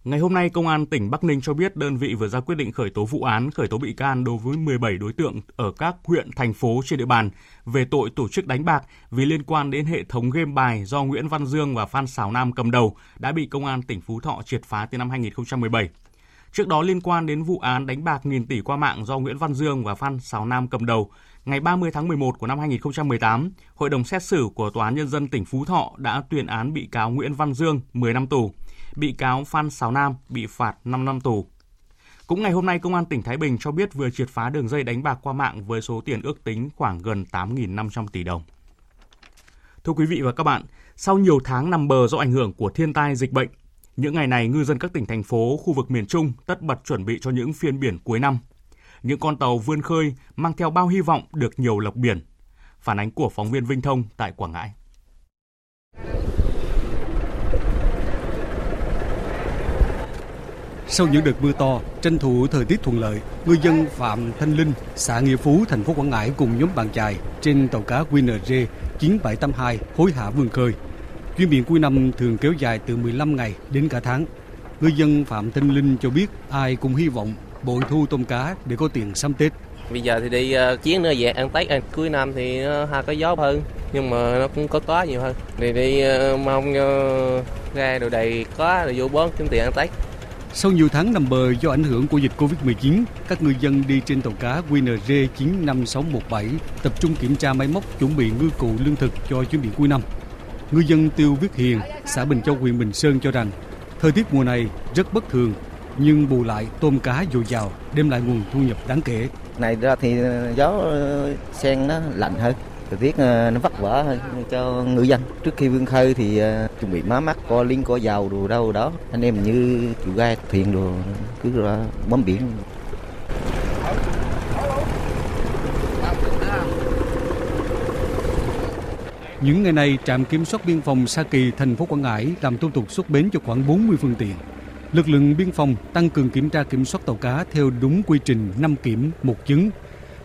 Speaker 1: Ngày hôm nay, Công an tỉnh Bắc Ninh cho biết đơn vị vừa ra quyết định khởi tố vụ án, khởi tố bị can đối với 17 đối tượng ở các huyện, thành phố trên địa bàn về tội tổ chức đánh bạc vì liên quan đến hệ thống game bài do Nguyễn Văn Dương và Phan Xào Nam cầm đầu đã bị Công an tỉnh Phú Thọ triệt phá từ năm 2017. Trước đó liên quan đến vụ án đánh bạc nghìn tỷ qua mạng do Nguyễn Văn Dương và Phan Sào Nam cầm đầu, ngày 30 tháng 11 của năm 2018, Hội đồng xét xử của Tòa án Nhân dân tỉnh Phú Thọ đã tuyên án bị cáo Nguyễn Văn Dương 10 năm tù, bị cáo Phan Sào Nam bị phạt 5 năm tù. Cũng ngày hôm nay, Công an tỉnh Thái Bình cho biết vừa triệt phá đường dây đánh bạc qua mạng với số tiền ước tính khoảng gần 8.500 tỷ đồng. Thưa quý vị và các bạn, sau nhiều tháng nằm bờ do ảnh hưởng của thiên tai dịch bệnh, những ngày này ngư dân các tỉnh thành phố khu vực miền Trung tất bật chuẩn bị cho những phiên biển cuối năm. Những con tàu vươn khơi mang theo bao hy vọng được nhiều lộc biển. Phản ánh của phóng viên Vinh Thông tại Quảng Ngãi.
Speaker 19: Sau những đợt mưa to, tranh thủ thời tiết thuận lợi, ngư dân Phạm Thanh Linh, xã Nghĩa Phú, thành phố Quảng Ngãi cùng nhóm bạn chài trên tàu cá QNG 9782 hối hả vươn khơi. Chuyến biển cuối năm thường kéo dài từ 15 ngày đến cả tháng. Ngư dân Phạm Thanh Linh cho biết ai cũng hy vọng bội thu tôm cá để có tiền sắm Tết.
Speaker 20: Bây giờ thì đi uh, chuyến nữa về ăn Tết, ăn cuối năm thì nó ha có gió hơn, nhưng mà nó cũng có có nhiều hơn. Thì đi uh, mong uh, ra đồ đầy có rồi vô bón kiếm tiền ăn Tết.
Speaker 19: Sau nhiều tháng nằm bờ do ảnh hưởng của dịch Covid-19, các ngư dân đi trên tàu cá QNR 95617 tập trung kiểm tra máy móc chuẩn bị ngư cụ lương thực cho chuyến biển cuối năm. Ngư dân Tiêu Viết Hiền, xã Bình Châu, huyện Bình Sơn cho rằng thời tiết mùa này rất bất thường, nhưng bù lại tôm cá dồi dào đem lại nguồn thu nhập đáng kể.
Speaker 8: Này ra thì ờ, gió ờ, sen nó lạnh hơn, thời tiết ờ, nó vất vả hơn cho ngư dân. Trước khi vươn khơi thì chuẩn bị má mắt, co liên, co dầu đồ đâu đó. Anh em như chủ ga thuyền đồ cứ ra bấm biển
Speaker 19: Những ngày này, trạm kiểm soát biên phòng Sa Kỳ, thành phố Quảng Ngãi làm thủ tục xuất bến cho khoảng 40 phương tiện. Lực lượng biên phòng tăng cường kiểm tra kiểm soát tàu cá theo đúng quy trình 5 kiểm, một chứng.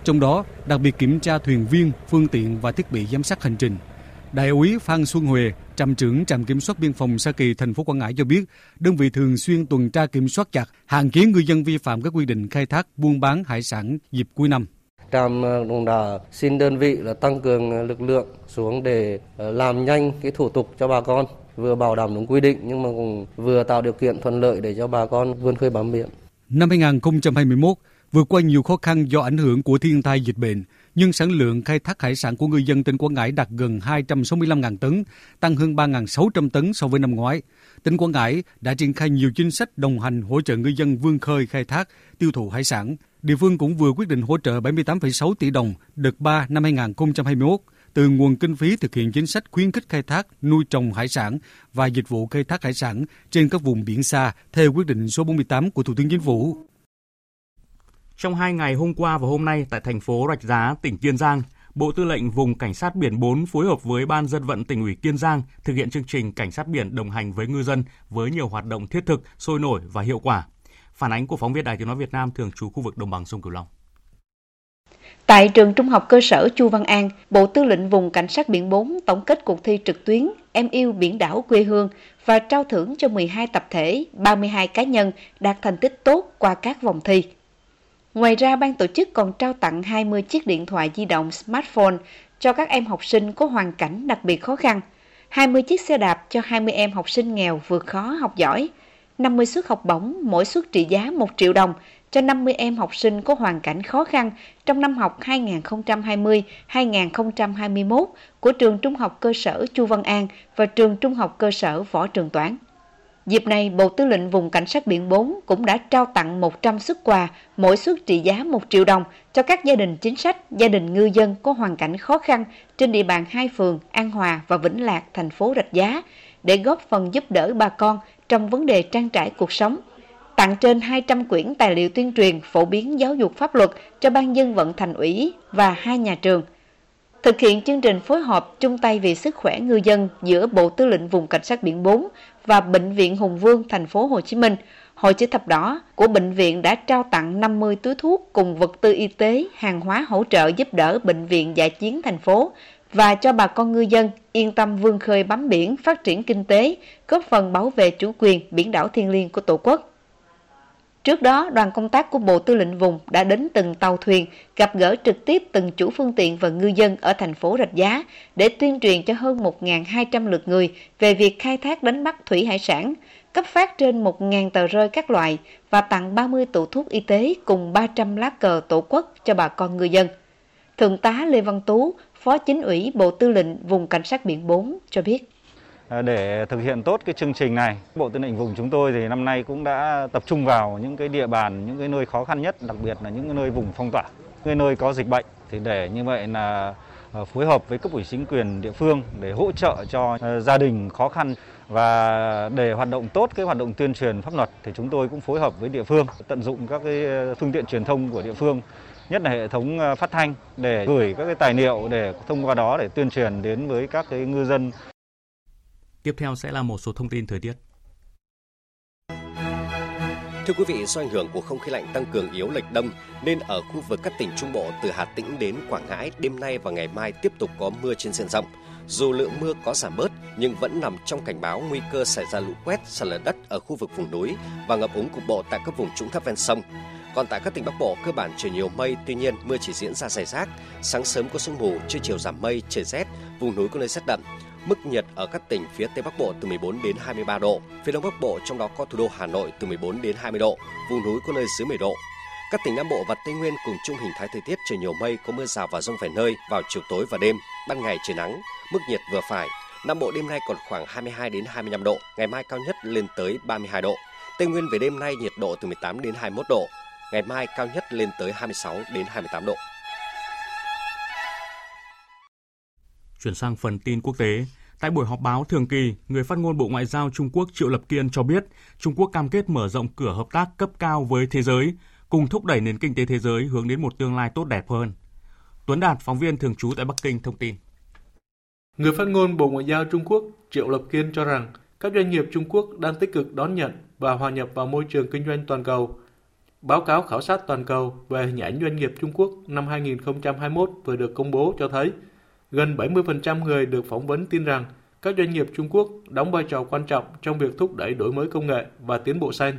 Speaker 19: Trong đó, đặc biệt kiểm tra thuyền viên, phương tiện và thiết bị giám sát hành trình. Đại úy Phan Xuân Huệ, trạm trưởng trạm kiểm soát biên phòng Sa Kỳ, thành phố Quảng Ngãi cho biết, đơn vị thường xuyên tuần tra kiểm soát chặt, hạn chế ngư dân vi phạm các quy định khai thác buôn bán hải sản dịp cuối năm.
Speaker 20: Trạm ờ, cũng đã xin đơn vị là tăng cường ờ, lực lượng xuống để ờ, làm nhanh cái thủ tục cho bà con, vừa bảo đảm đúng quy định nhưng mà cũng vừa tạo điều kiện thuận lợi để cho bà con vươn khơi bám biển.
Speaker 19: Năm 2021, vượt qua nhiều khó khăn do ảnh hưởng của thiên tai dịch bệnh, nhưng sản lượng khai thác hải sản của người dân tỉnh Quảng Ngãi đạt gần 265.000 tấn, tăng hơn 3.600 tấn so với năm ngoái. Tỉnh Quảng Ngãi đã triển khai nhiều chính sách đồng hành hỗ trợ người dân vươn khơi khai thác, tiêu thụ hải sản. Địa phương cũng vừa quyết định hỗ trợ 78,6 tỷ đồng đợt 3 năm 2021 từ nguồn kinh phí thực hiện chính sách khuyến khích khai thác, nuôi trồng hải sản và dịch vụ khai thác hải sản trên các vùng biển xa theo quyết định số 48 của Thủ tướng Chính phủ.
Speaker 1: Trong hai ngày hôm qua và hôm nay tại thành phố Rạch Giá, tỉnh Kiên Giang, Bộ Tư lệnh Vùng Cảnh sát Biển 4 phối hợp với Ban dân vận tỉnh ủy Kiên Giang thực hiện chương trình Cảnh sát biển đồng hành với ngư dân với nhiều hoạt động thiết thực, sôi nổi và hiệu quả. Phản ánh của phóng viên Đài Tiếng nói Việt Nam thường trú khu vực đồng bằng sông Cửu Long.
Speaker 21: Tại trường Trung học cơ sở Chu Văn An, Bộ Tư lệnh Vùng Cảnh sát Biển 4 tổng kết cuộc thi trực tuyến Em yêu biển đảo quê hương và trao thưởng cho 12 tập thể, 32 cá nhân đạt thành tích tốt qua các vòng thi. Ngoài ra, ban tổ chức còn trao tặng 20 chiếc điện thoại di động smartphone cho các em học sinh có hoàn cảnh đặc biệt khó khăn, 20 chiếc xe đạp cho 20 em học sinh nghèo vượt khó học giỏi, 50 suất học bổng, mỗi suất trị giá 1 triệu đồng cho 50 em học sinh có hoàn cảnh khó khăn trong năm học 2020-2021 của trường Trung học cơ sở Chu Văn An và trường Trung học cơ sở Võ Trường Toản. Dịp này, Bộ Tư lệnh Vùng Cảnh sát Biển 4 cũng đã trao tặng 100 xuất quà, mỗi suất trị giá 1 triệu đồng cho các gia đình chính sách, gia đình ngư dân có hoàn cảnh khó khăn trên địa bàn hai phường An Hòa và Vĩnh Lạc, thành phố Rạch Giá, để góp phần giúp đỡ bà con trong vấn đề trang trải cuộc sống. Tặng trên 200 quyển tài liệu tuyên truyền phổ biến giáo dục pháp luật cho ban dân vận thành ủy và hai nhà trường. Thực hiện chương trình phối hợp chung tay vì sức khỏe ngư dân giữa Bộ Tư lệnh Vùng Cảnh sát Biển 4 và Bệnh viện Hùng Vương, thành phố Hồ Chí Minh, Hội chữ thập đỏ của bệnh viện đã trao tặng 50 túi thuốc cùng vật tư y tế, hàng hóa hỗ trợ giúp đỡ bệnh viện giải chiến thành phố và cho bà con ngư dân yên tâm vươn khơi bám biển, phát triển kinh tế, góp phần bảo vệ chủ quyền biển đảo thiêng liêng của Tổ quốc. Trước đó, đoàn công tác của Bộ Tư lệnh Vùng đã đến từng tàu thuyền, gặp gỡ trực tiếp từng chủ phương tiện và ngư dân ở thành phố Rạch Giá để tuyên truyền cho hơn 1.200 lượt người về việc khai thác đánh bắt thủy hải sản, cấp phát trên 1.000 tờ rơi các loại và tặng 30 tủ thuốc y tế cùng 300 lá cờ tổ quốc cho bà con ngư dân. Thượng tá Lê Văn Tú, Phó Chính ủy Bộ Tư lệnh Vùng Cảnh sát Biển 4 cho biết.
Speaker 22: À, để thực hiện tốt cái chương trình này, Bộ Tư lệnh Vùng chúng tôi thì năm nay cũng đã tập trung vào những cái địa bàn, những cái nơi khó khăn nhất, đặc biệt là những cái nơi vùng phong tỏa, cái nơi có dịch bệnh thì để như vậy là à, phối hợp với cấp ủy chính quyền địa phương để hỗ trợ cho à, gia đình khó khăn và để hoạt động tốt cái hoạt động tuyên truyền pháp luật thì chúng tôi cũng phối hợp với địa phương tận dụng các cái phương tiện truyền thông của địa phương nhất là hệ thống phát thanh để gửi các cái tài liệu để thông qua đó để tuyên truyền đến với các cái ngư dân
Speaker 1: Tiếp theo sẽ là một số thông tin thời tiết.
Speaker 23: Thưa quý vị, do ảnh hưởng của không khí lạnh tăng cường yếu lệch đông nên ở khu vực các tỉnh Trung Bộ từ Hà Tĩnh đến Quảng Ngãi đêm nay và ngày mai tiếp tục có mưa trên diện rộng. Dù lượng mưa có giảm bớt nhưng vẫn nằm trong cảnh báo nguy cơ xảy ra lũ quét, sạt lở đất ở khu vực vùng núi và ngập úng cục bộ tại các vùng trũng thấp ven sông. Còn tại các tỉnh Bắc Bộ cơ bản trời nhiều mây, tuy nhiên mưa chỉ diễn ra rải rác. Sáng sớm có sương mù, trưa chiều giảm mây, trời rét, vùng núi có nơi rét đậm. Mức nhiệt ở các tỉnh phía Tây Bắc Bộ từ 14 đến 23 độ, phía Đông Bắc Bộ trong đó có thủ đô Hà Nội từ 14 đến 20 độ, vùng núi có nơi dưới 10 độ. Các tỉnh Nam Bộ và Tây Nguyên cùng chung hình thái thời tiết trời nhiều mây, có mưa rào và rông vài nơi vào chiều tối và đêm, ban ngày trời nắng, mức nhiệt vừa phải. Nam Bộ đêm nay còn khoảng 22 đến 25 độ, ngày mai cao nhất lên tới 32 độ. Tây Nguyên về đêm nay nhiệt độ từ 18 đến 21 độ, ngày mai cao nhất lên tới 26 đến 28 độ.
Speaker 1: Chuyển sang phần tin quốc tế, Tại buổi họp báo thường kỳ, người phát ngôn Bộ Ngoại giao Trung Quốc Triệu Lập Kiên cho biết Trung Quốc cam kết mở rộng cửa hợp tác cấp cao với thế giới, cùng thúc đẩy nền kinh tế thế giới hướng đến một tương lai tốt đẹp hơn. Tuấn Đạt, phóng viên thường trú tại Bắc Kinh thông tin.
Speaker 24: Người phát ngôn Bộ Ngoại giao Trung Quốc Triệu Lập Kiên cho rằng các doanh nghiệp Trung Quốc đang tích cực đón nhận và hòa nhập vào môi trường kinh doanh toàn cầu. Báo cáo khảo sát toàn cầu về hình ảnh doanh nghiệp Trung Quốc năm 2021 vừa được công bố cho thấy Gần 70% người được phỏng vấn tin rằng các doanh nghiệp Trung Quốc đóng vai trò quan trọng trong việc thúc đẩy đổi mới công nghệ và tiến bộ xanh.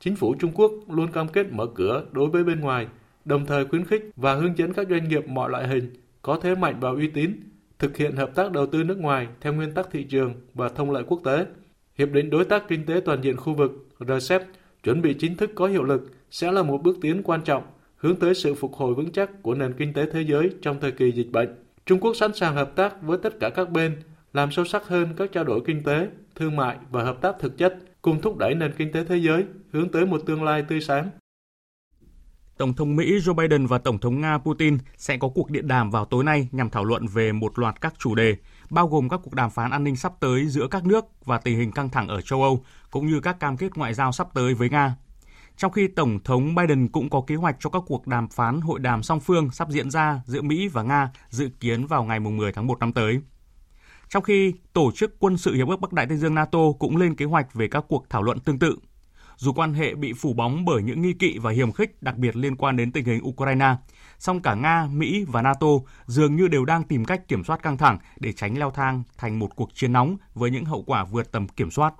Speaker 24: Chính phủ Trung Quốc luôn cam kết mở cửa đối với bên ngoài, đồng thời khuyến khích và hướng dẫn các doanh nghiệp mọi loại hình có thế mạnh và uy tín thực hiện hợp tác đầu tư nước ngoài theo nguyên tắc thị trường và thông lệ quốc tế. Hiệp định Đối tác Kinh tế Toàn diện khu vực RCEP chuẩn bị chính thức có hiệu lực sẽ là một bước tiến quan trọng hướng tới sự phục hồi vững chắc của nền kinh tế thế giới trong thời kỳ dịch bệnh. Trung Quốc sẵn sàng hợp tác với tất cả các bên, làm sâu sắc hơn các trao đổi kinh tế, thương mại và hợp tác thực chất, cùng thúc đẩy nền kinh tế thế giới hướng tới một tương lai tươi sáng.
Speaker 1: Tổng thống Mỹ Joe Biden và Tổng thống Nga Putin sẽ có cuộc điện đàm vào tối nay nhằm thảo luận về một loạt các chủ đề, bao gồm các cuộc đàm phán an ninh sắp tới giữa các nước và tình hình căng thẳng ở châu Âu, cũng như các cam kết ngoại giao sắp tới với Nga. Trong khi Tổng thống Biden cũng có kế hoạch cho các cuộc đàm phán hội đàm song phương sắp diễn ra giữa Mỹ và Nga dự kiến vào ngày 10 tháng 1 năm tới. Trong khi Tổ chức Quân sự Hiệp ước Bắc Đại Tây Dương NATO cũng lên kế hoạch về các cuộc thảo luận tương tự. Dù quan hệ bị phủ bóng bởi những nghi kỵ và hiểm khích đặc biệt liên quan đến tình hình Ukraine, song cả Nga, Mỹ và NATO dường như đều đang tìm cách kiểm soát căng thẳng để tránh leo thang thành một cuộc chiến nóng với những hậu quả vượt tầm kiểm soát.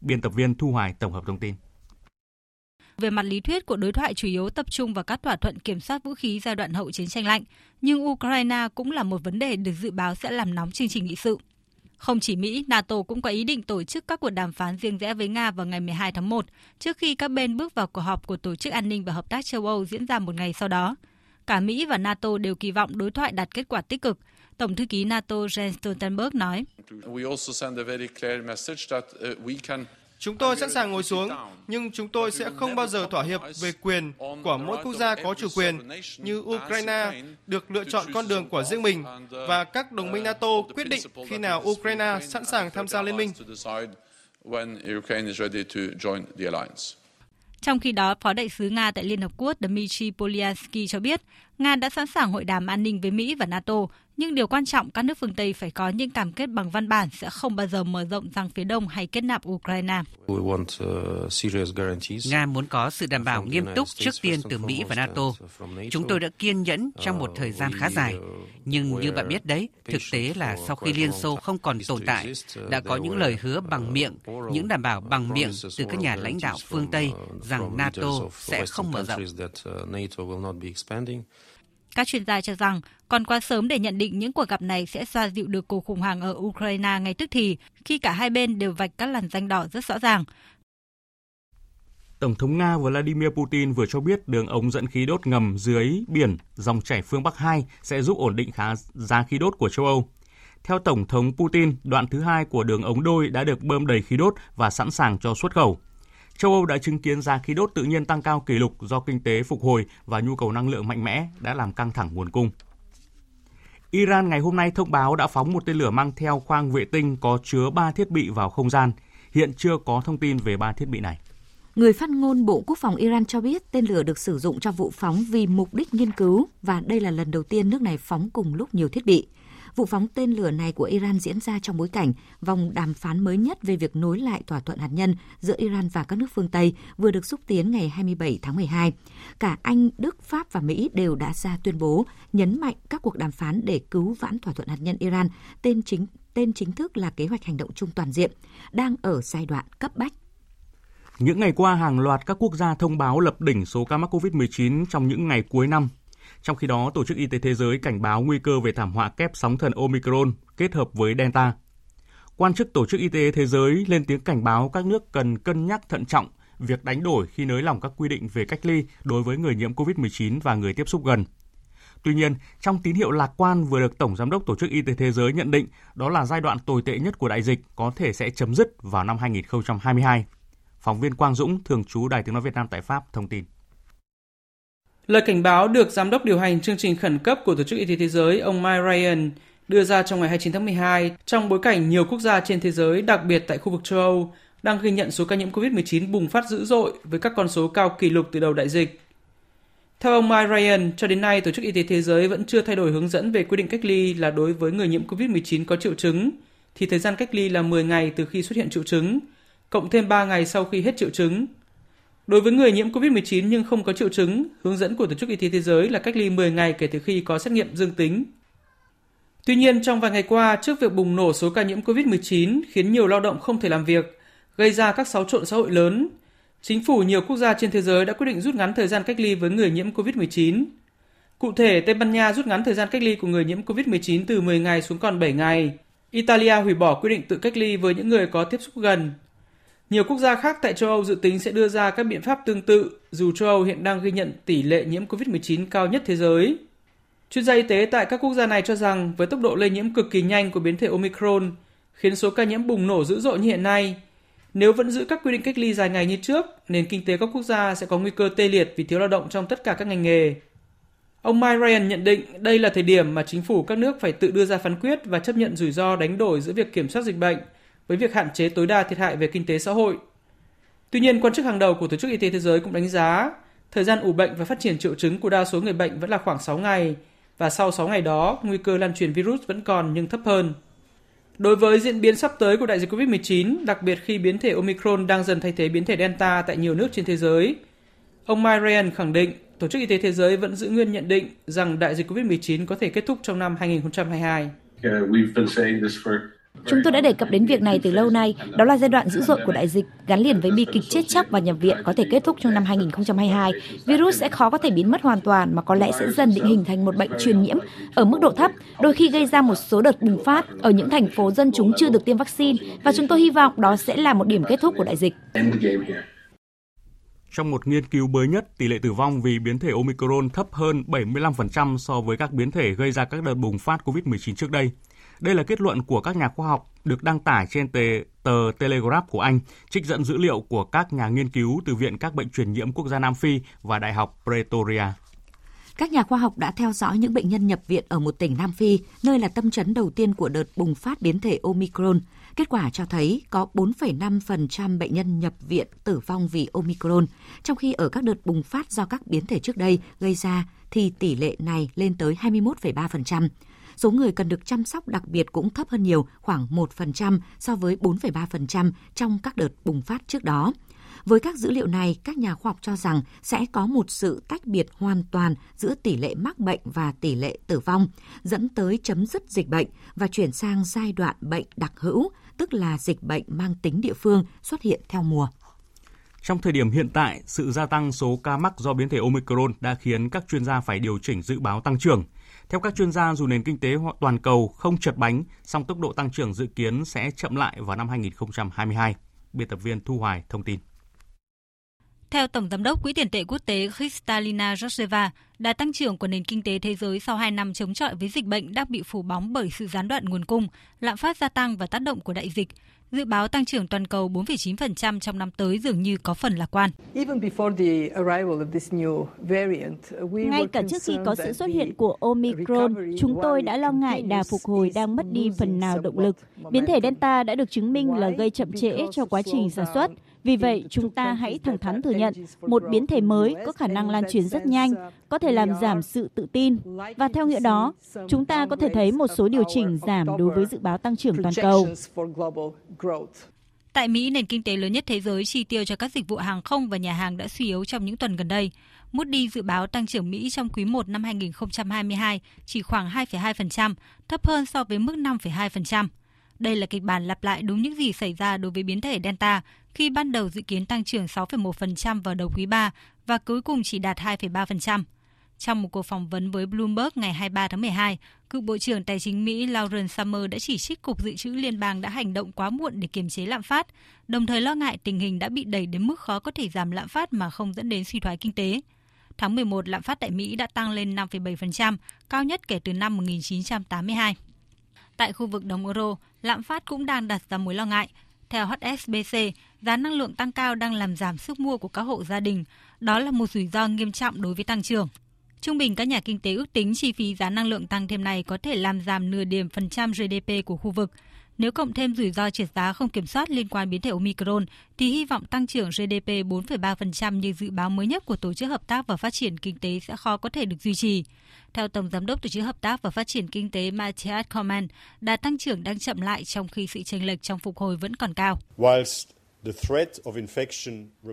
Speaker 1: Biên tập viên Thu Hoài tổng hợp thông tin.
Speaker 25: Về mặt lý thuyết, cuộc đối thoại chủ yếu tập trung vào các thỏa thuận kiểm soát vũ khí giai đoạn hậu chiến tranh lạnh, nhưng Ukraine cũng là một vấn đề được dự báo sẽ làm nóng chương trình nghị sự. Không chỉ Mỹ, NATO cũng có ý định tổ chức các cuộc đàm phán riêng rẽ với Nga vào ngày 12 tháng 1, trước khi các bên bước vào cuộc họp của Tổ chức An ninh và Hợp tác châu Âu diễn ra một ngày sau đó. Cả Mỹ và NATO đều kỳ vọng đối thoại đạt kết quả tích cực. Tổng thư ký NATO Jens Stoltenberg nói.
Speaker 26: Chúng tôi sẵn sàng ngồi xuống, nhưng chúng tôi sẽ không bao giờ thỏa hiệp về quyền của mỗi quốc gia có chủ quyền như Ukraine được lựa chọn con đường của riêng mình và các đồng minh NATO quyết định khi nào Ukraine sẵn sàng tham gia liên minh.
Speaker 25: Trong khi đó, Phó đại sứ Nga tại Liên Hợp Quốc Dmitry Polyansky cho biết, Nga đã sẵn sàng hội đàm an ninh với Mỹ và NATO, nhưng điều quan trọng các nước phương Tây phải có những cam kết bằng văn bản sẽ không bao giờ mở rộng sang phía đông hay kết nạp Ukraine.
Speaker 27: Uh,
Speaker 28: Nga muốn có sự đảm bảo nghiêm túc trước tiên từ Mỹ và NATO. Chúng tôi đã kiên nhẫn trong một thời gian khá dài. Nhưng như bạn biết đấy, thực tế là sau khi Liên Xô không còn tồn tại, đã có những lời hứa bằng miệng, những đảm bảo bằng miệng từ các nhà lãnh đạo phương Tây rằng NATO sẽ không mở rộng.
Speaker 25: Các chuyên gia cho rằng còn quá sớm để nhận định những cuộc gặp này sẽ xoa dịu được cuộc khủng hoảng ở Ukraine ngay tức thì, khi cả hai bên đều vạch các làn danh đỏ rất rõ ràng.
Speaker 1: Tổng thống Nga Vladimir Putin vừa cho biết đường ống dẫn khí đốt ngầm dưới biển dòng chảy phương Bắc 2 sẽ giúp ổn định khá giá khí đốt của châu Âu. Theo Tổng thống Putin, đoạn thứ hai của đường ống đôi đã được bơm đầy khí đốt và sẵn sàng cho xuất khẩu châu Âu đã chứng kiến giá khí đốt tự nhiên tăng cao kỷ lục do kinh tế phục hồi và nhu cầu năng lượng mạnh mẽ đã làm căng thẳng nguồn cung. Iran ngày hôm nay thông báo đã phóng một tên lửa mang theo khoang vệ tinh có chứa 3 thiết bị vào không gian. Hiện chưa có thông tin về 3 thiết bị này.
Speaker 5: Người phát ngôn Bộ Quốc phòng Iran cho biết tên lửa được sử dụng cho vụ phóng vì mục đích nghiên cứu và đây là lần đầu tiên nước này phóng cùng lúc nhiều thiết bị. Vụ phóng tên lửa này của Iran diễn ra trong bối cảnh vòng đàm phán mới nhất về việc nối lại thỏa thuận hạt nhân giữa Iran và các nước phương Tây vừa được xúc tiến ngày 27 tháng 12. Cả Anh, Đức, Pháp và Mỹ đều đã ra tuyên bố nhấn mạnh các cuộc đàm phán để cứu vãn thỏa thuận hạt nhân Iran, tên chính tên chính thức là kế hoạch hành động chung toàn diện, đang ở giai đoạn cấp bách
Speaker 1: những ngày qua, hàng loạt các quốc gia thông báo lập đỉnh số ca mắc COVID-19 trong những ngày cuối năm. Trong khi đó, Tổ chức Y tế Thế giới cảnh báo nguy cơ về thảm họa kép sóng thần Omicron kết hợp với Delta. Quan chức Tổ chức Y tế Thế giới lên tiếng cảnh báo các nước cần cân nhắc thận trọng việc đánh đổi khi nới lỏng các quy định về cách ly đối với người nhiễm COVID-19 và người tiếp xúc gần. Tuy nhiên, trong tín hiệu lạc quan vừa được Tổng Giám đốc Tổ chức Y tế Thế giới nhận định đó là giai đoạn tồi tệ nhất của đại dịch có thể sẽ chấm dứt vào năm 2022. Phóng viên Quang Dũng, thường trú Đài tiếng nói Việt Nam tại Pháp, thông tin.
Speaker 29: Lời cảnh báo được Giám đốc điều hành chương trình khẩn cấp của Tổ chức Y tế Thế giới ông Mike Ryan đưa ra trong ngày 29 tháng 12 trong bối cảnh nhiều quốc gia trên thế giới, đặc biệt tại khu vực châu Âu, đang ghi nhận số ca nhiễm COVID-19 bùng phát dữ dội với các con số cao kỷ lục từ đầu đại dịch. Theo ông Mike Ryan, cho đến nay Tổ chức Y tế Thế giới vẫn chưa thay đổi hướng dẫn về quy định cách ly là đối với người nhiễm COVID-19 có triệu chứng, thì thời gian cách ly là 10 ngày từ khi xuất hiện triệu chứng, cộng thêm 3 ngày sau khi hết triệu chứng. Đối với người nhiễm COVID-19 nhưng không có triệu chứng, hướng dẫn của Tổ chức Y tế Thế giới là cách ly 10 ngày kể từ khi có xét nghiệm dương tính. Tuy nhiên, trong vài ngày qua, trước việc bùng nổ số ca nhiễm COVID-19 khiến nhiều lao động không thể làm việc, gây ra các xáo trộn xã hội lớn, chính phủ nhiều quốc gia trên thế giới đã quyết định rút ngắn thời gian cách ly với người nhiễm COVID-19. Cụ thể, Tây Ban Nha rút ngắn thời gian cách ly của người nhiễm COVID-19 từ 10 ngày xuống còn 7 ngày. Italia hủy bỏ quyết định tự cách ly với những người có tiếp xúc gần nhiều quốc gia khác tại châu Âu dự tính sẽ đưa ra các biện pháp tương tự, dù châu Âu hiện đang ghi nhận tỷ lệ nhiễm COVID-19 cao nhất thế giới. Chuyên gia y tế tại các quốc gia này cho rằng với tốc độ lây nhiễm cực kỳ nhanh của biến thể Omicron, khiến số ca nhiễm bùng nổ dữ dội như hiện nay, nếu vẫn giữ các quy định cách ly dài ngày như trước, nền kinh tế các quốc gia sẽ có nguy cơ tê liệt vì thiếu lao động trong tất cả các ngành nghề. Ông Mike Ryan nhận định đây là thời điểm mà chính phủ các nước phải tự đưa ra phán quyết và chấp nhận rủi ro đánh đổi giữa việc kiểm soát dịch bệnh với việc hạn chế tối đa thiệt hại về kinh tế xã hội. Tuy nhiên, quan chức hàng đầu của Tổ chức Y tế Thế giới cũng đánh giá thời gian ủ bệnh và phát triển triệu chứng của đa số người bệnh vẫn là khoảng 6 ngày và sau 6 ngày đó, nguy cơ lan truyền virus vẫn còn nhưng thấp hơn. Đối với diễn biến sắp tới của đại dịch COVID-19, đặc biệt khi biến thể Omicron đang dần thay thế biến thể Delta tại nhiều nước trên thế giới, ông Mike Ryan khẳng định Tổ chức Y tế Thế giới vẫn giữ nguyên nhận định rằng đại dịch COVID-19 có thể kết thúc trong năm 2022.
Speaker 30: Chúng tôi đã đề cập đến việc này từ lâu nay, đó là giai đoạn dữ dội của đại dịch gắn liền với bi kịch chết chóc và nhập viện có thể kết thúc trong năm 2022. Virus sẽ khó có thể biến mất hoàn toàn mà có lẽ sẽ dần định hình thành một bệnh truyền nhiễm ở mức độ thấp, đôi khi gây ra một số đợt bùng phát ở những thành phố dân chúng chưa được tiêm vaccine và chúng tôi hy vọng đó sẽ là một điểm kết thúc của đại dịch.
Speaker 1: Trong một nghiên cứu mới nhất, tỷ lệ tử vong vì biến thể Omicron thấp hơn 75% so với các biến thể gây ra các đợt bùng phát COVID-19 trước đây. Đây là kết luận của các nhà khoa học được đăng tải trên tờ, tờ Telegraph của Anh, trích dẫn dữ liệu của các nhà nghiên cứu từ Viện các bệnh truyền nhiễm quốc gia Nam Phi và Đại học Pretoria.
Speaker 5: Các nhà khoa học đã theo dõi những bệnh nhân nhập viện ở một tỉnh Nam Phi, nơi là tâm chấn đầu tiên của đợt bùng phát biến thể Omicron. Kết quả cho thấy có 4,5% bệnh nhân nhập viện tử vong vì Omicron, trong khi ở các đợt bùng phát do các biến thể trước đây gây ra thì tỷ lệ này lên tới 21,3%. Số người cần được chăm sóc đặc biệt cũng thấp hơn nhiều, khoảng 1% so với 4,3% trong các đợt bùng phát trước đó. Với các dữ liệu này, các nhà khoa học cho rằng sẽ có một sự tách biệt hoàn toàn giữa tỷ lệ mắc bệnh và tỷ lệ tử vong, dẫn tới chấm dứt dịch bệnh và chuyển sang giai đoạn bệnh đặc hữu, tức là dịch bệnh mang tính địa phương xuất hiện theo mùa.
Speaker 1: Trong thời điểm hiện tại, sự gia tăng số ca mắc do biến thể Omicron đã khiến các chuyên gia phải điều chỉnh dự báo tăng trưởng. Theo các chuyên gia, dù nền kinh tế toàn cầu không chật bánh, song tốc độ tăng trưởng dự kiến sẽ chậm lại vào năm 2022. Biên tập viên Thu Hoài thông tin.
Speaker 25: Theo Tổng Giám đốc Quỹ tiền tệ quốc tế Kristalina Georgieva, đà tăng trưởng của nền kinh tế thế giới sau 2 năm chống chọi với dịch bệnh đang bị phủ bóng bởi sự gián đoạn nguồn cung, lạm phát gia tăng và tác động của đại dịch. Dự báo tăng trưởng toàn cầu 4,9% trong năm tới dường như có phần lạc quan.
Speaker 27: Ngay cả trước khi có sự xuất hiện của Omicron, chúng tôi đã lo ngại đà phục hồi đang mất đi phần nào động lực. Biến thể Delta đã được chứng minh là gây chậm trễ cho quá trình sản xuất. Vì vậy, chúng ta hãy thẳng thắn thừa nhận một biến thể mới có khả năng lan truyền rất nhanh, có thể làm giảm sự tự tin. Và theo nghĩa đó, chúng ta có thể thấy một số điều chỉnh giảm đối với dự báo tăng trưởng toàn cầu.
Speaker 25: Tại Mỹ, nền kinh tế lớn nhất thế giới chi tiêu cho các dịch vụ hàng không và nhà hàng đã suy yếu trong những tuần gần đây. Moody dự báo tăng trưởng Mỹ trong quý 1 năm 2022 chỉ khoảng 2,2%, thấp hơn so với mức 5,2%. Đây là kịch bản lặp lại đúng những gì xảy ra đối với biến thể Delta khi ban đầu dự kiến tăng trưởng 6,1% vào đầu quý 3 và cuối cùng chỉ đạt 2,3%. Trong một cuộc phỏng vấn với Bloomberg ngày 23 tháng 12, cựu Bộ trưởng Tài chính Mỹ Lauren Summer đã chỉ trích Cục Dự trữ Liên bang đã hành động quá muộn để kiềm chế lạm phát, đồng thời lo ngại tình hình đã bị đẩy đến mức khó có thể giảm lạm phát mà không dẫn đến suy thoái kinh tế. Tháng 11, lạm phát tại Mỹ đã tăng lên 5,7%, cao nhất kể từ năm 1982. Tại khu vực đồng euro, lạm phát cũng đang đặt ra mối lo ngại. Theo HSBC, giá năng lượng tăng cao đang làm giảm sức mua của các hộ gia đình. Đó là một rủi ro nghiêm trọng đối với tăng trưởng. Trung bình các nhà kinh tế ước tính chi phí giá năng lượng tăng thêm này có thể làm giảm nửa điểm phần trăm GDP của khu vực. Nếu cộng thêm rủi ro trượt giá không kiểm soát liên quan biến thể Omicron, thì hy vọng tăng trưởng GDP 4,3% như dự báo mới nhất của Tổ chức Hợp tác và Phát triển Kinh tế sẽ khó có thể được duy trì. Theo Tổng Giám đốc Tổ chức Hợp tác và Phát triển Kinh tế Matthias Coman, đà tăng trưởng đang chậm lại trong khi sự chênh lệch trong phục hồi vẫn còn cao.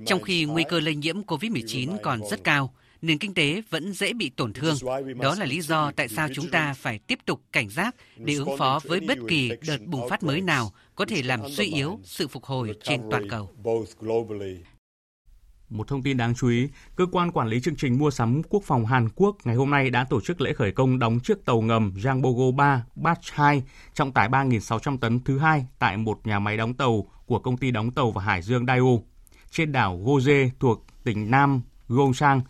Speaker 28: Trong khi nguy cơ lây nhiễm COVID-19 còn rất cao, nền kinh tế vẫn dễ bị tổn thương. Đó là lý do tại sao chúng ta phải tiếp tục cảnh giác để ứng phó với bất kỳ đợt bùng phát mới nào có thể làm suy yếu sự phục hồi trên toàn cầu.
Speaker 1: Một thông tin đáng chú ý, cơ quan quản lý chương trình mua sắm quốc phòng Hàn Quốc ngày hôm nay đã tổ chức lễ khởi công đóng chiếc tàu ngầm Jangbogo 3 Batch 2 trọng tải 3.600 tấn thứ hai tại một nhà máy đóng tàu của công ty đóng tàu và hải dương Daewoo trên đảo Goje thuộc tỉnh Nam Gyeongsang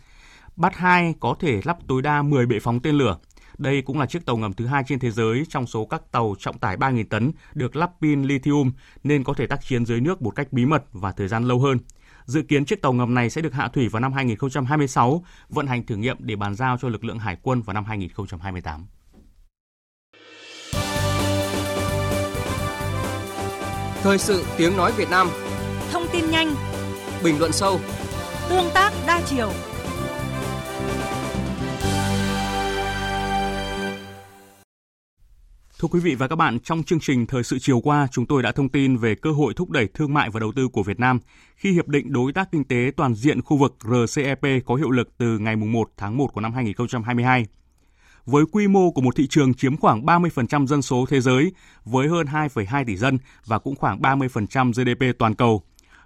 Speaker 1: Bát 2 có thể lắp tối đa 10 bệ phóng tên lửa. Đây cũng là chiếc tàu ngầm thứ hai trên thế giới trong số các tàu trọng tải 3.000 tấn được lắp pin lithium nên có thể tác chiến dưới nước một cách bí mật và thời gian lâu hơn. Dự kiến chiếc tàu ngầm này sẽ được hạ thủy vào năm 2026, vận hành thử nghiệm để bàn giao cho lực lượng hải quân vào năm 2028.
Speaker 31: Thời sự tiếng nói Việt Nam
Speaker 15: Thông tin nhanh
Speaker 31: Bình luận sâu
Speaker 15: Tương tác đa chiều
Speaker 1: Thưa quý vị và các bạn, trong chương trình Thời sự chiều qua, chúng tôi đã thông tin về cơ hội thúc đẩy thương mại và đầu tư của Việt Nam khi Hiệp định Đối tác Kinh tế Toàn diện khu vực RCEP có hiệu lực từ ngày 1 tháng 1 của năm 2022. Với quy mô của một thị trường chiếm khoảng 30% dân số thế giới, với hơn 2,2 tỷ dân và cũng khoảng 30% GDP toàn cầu,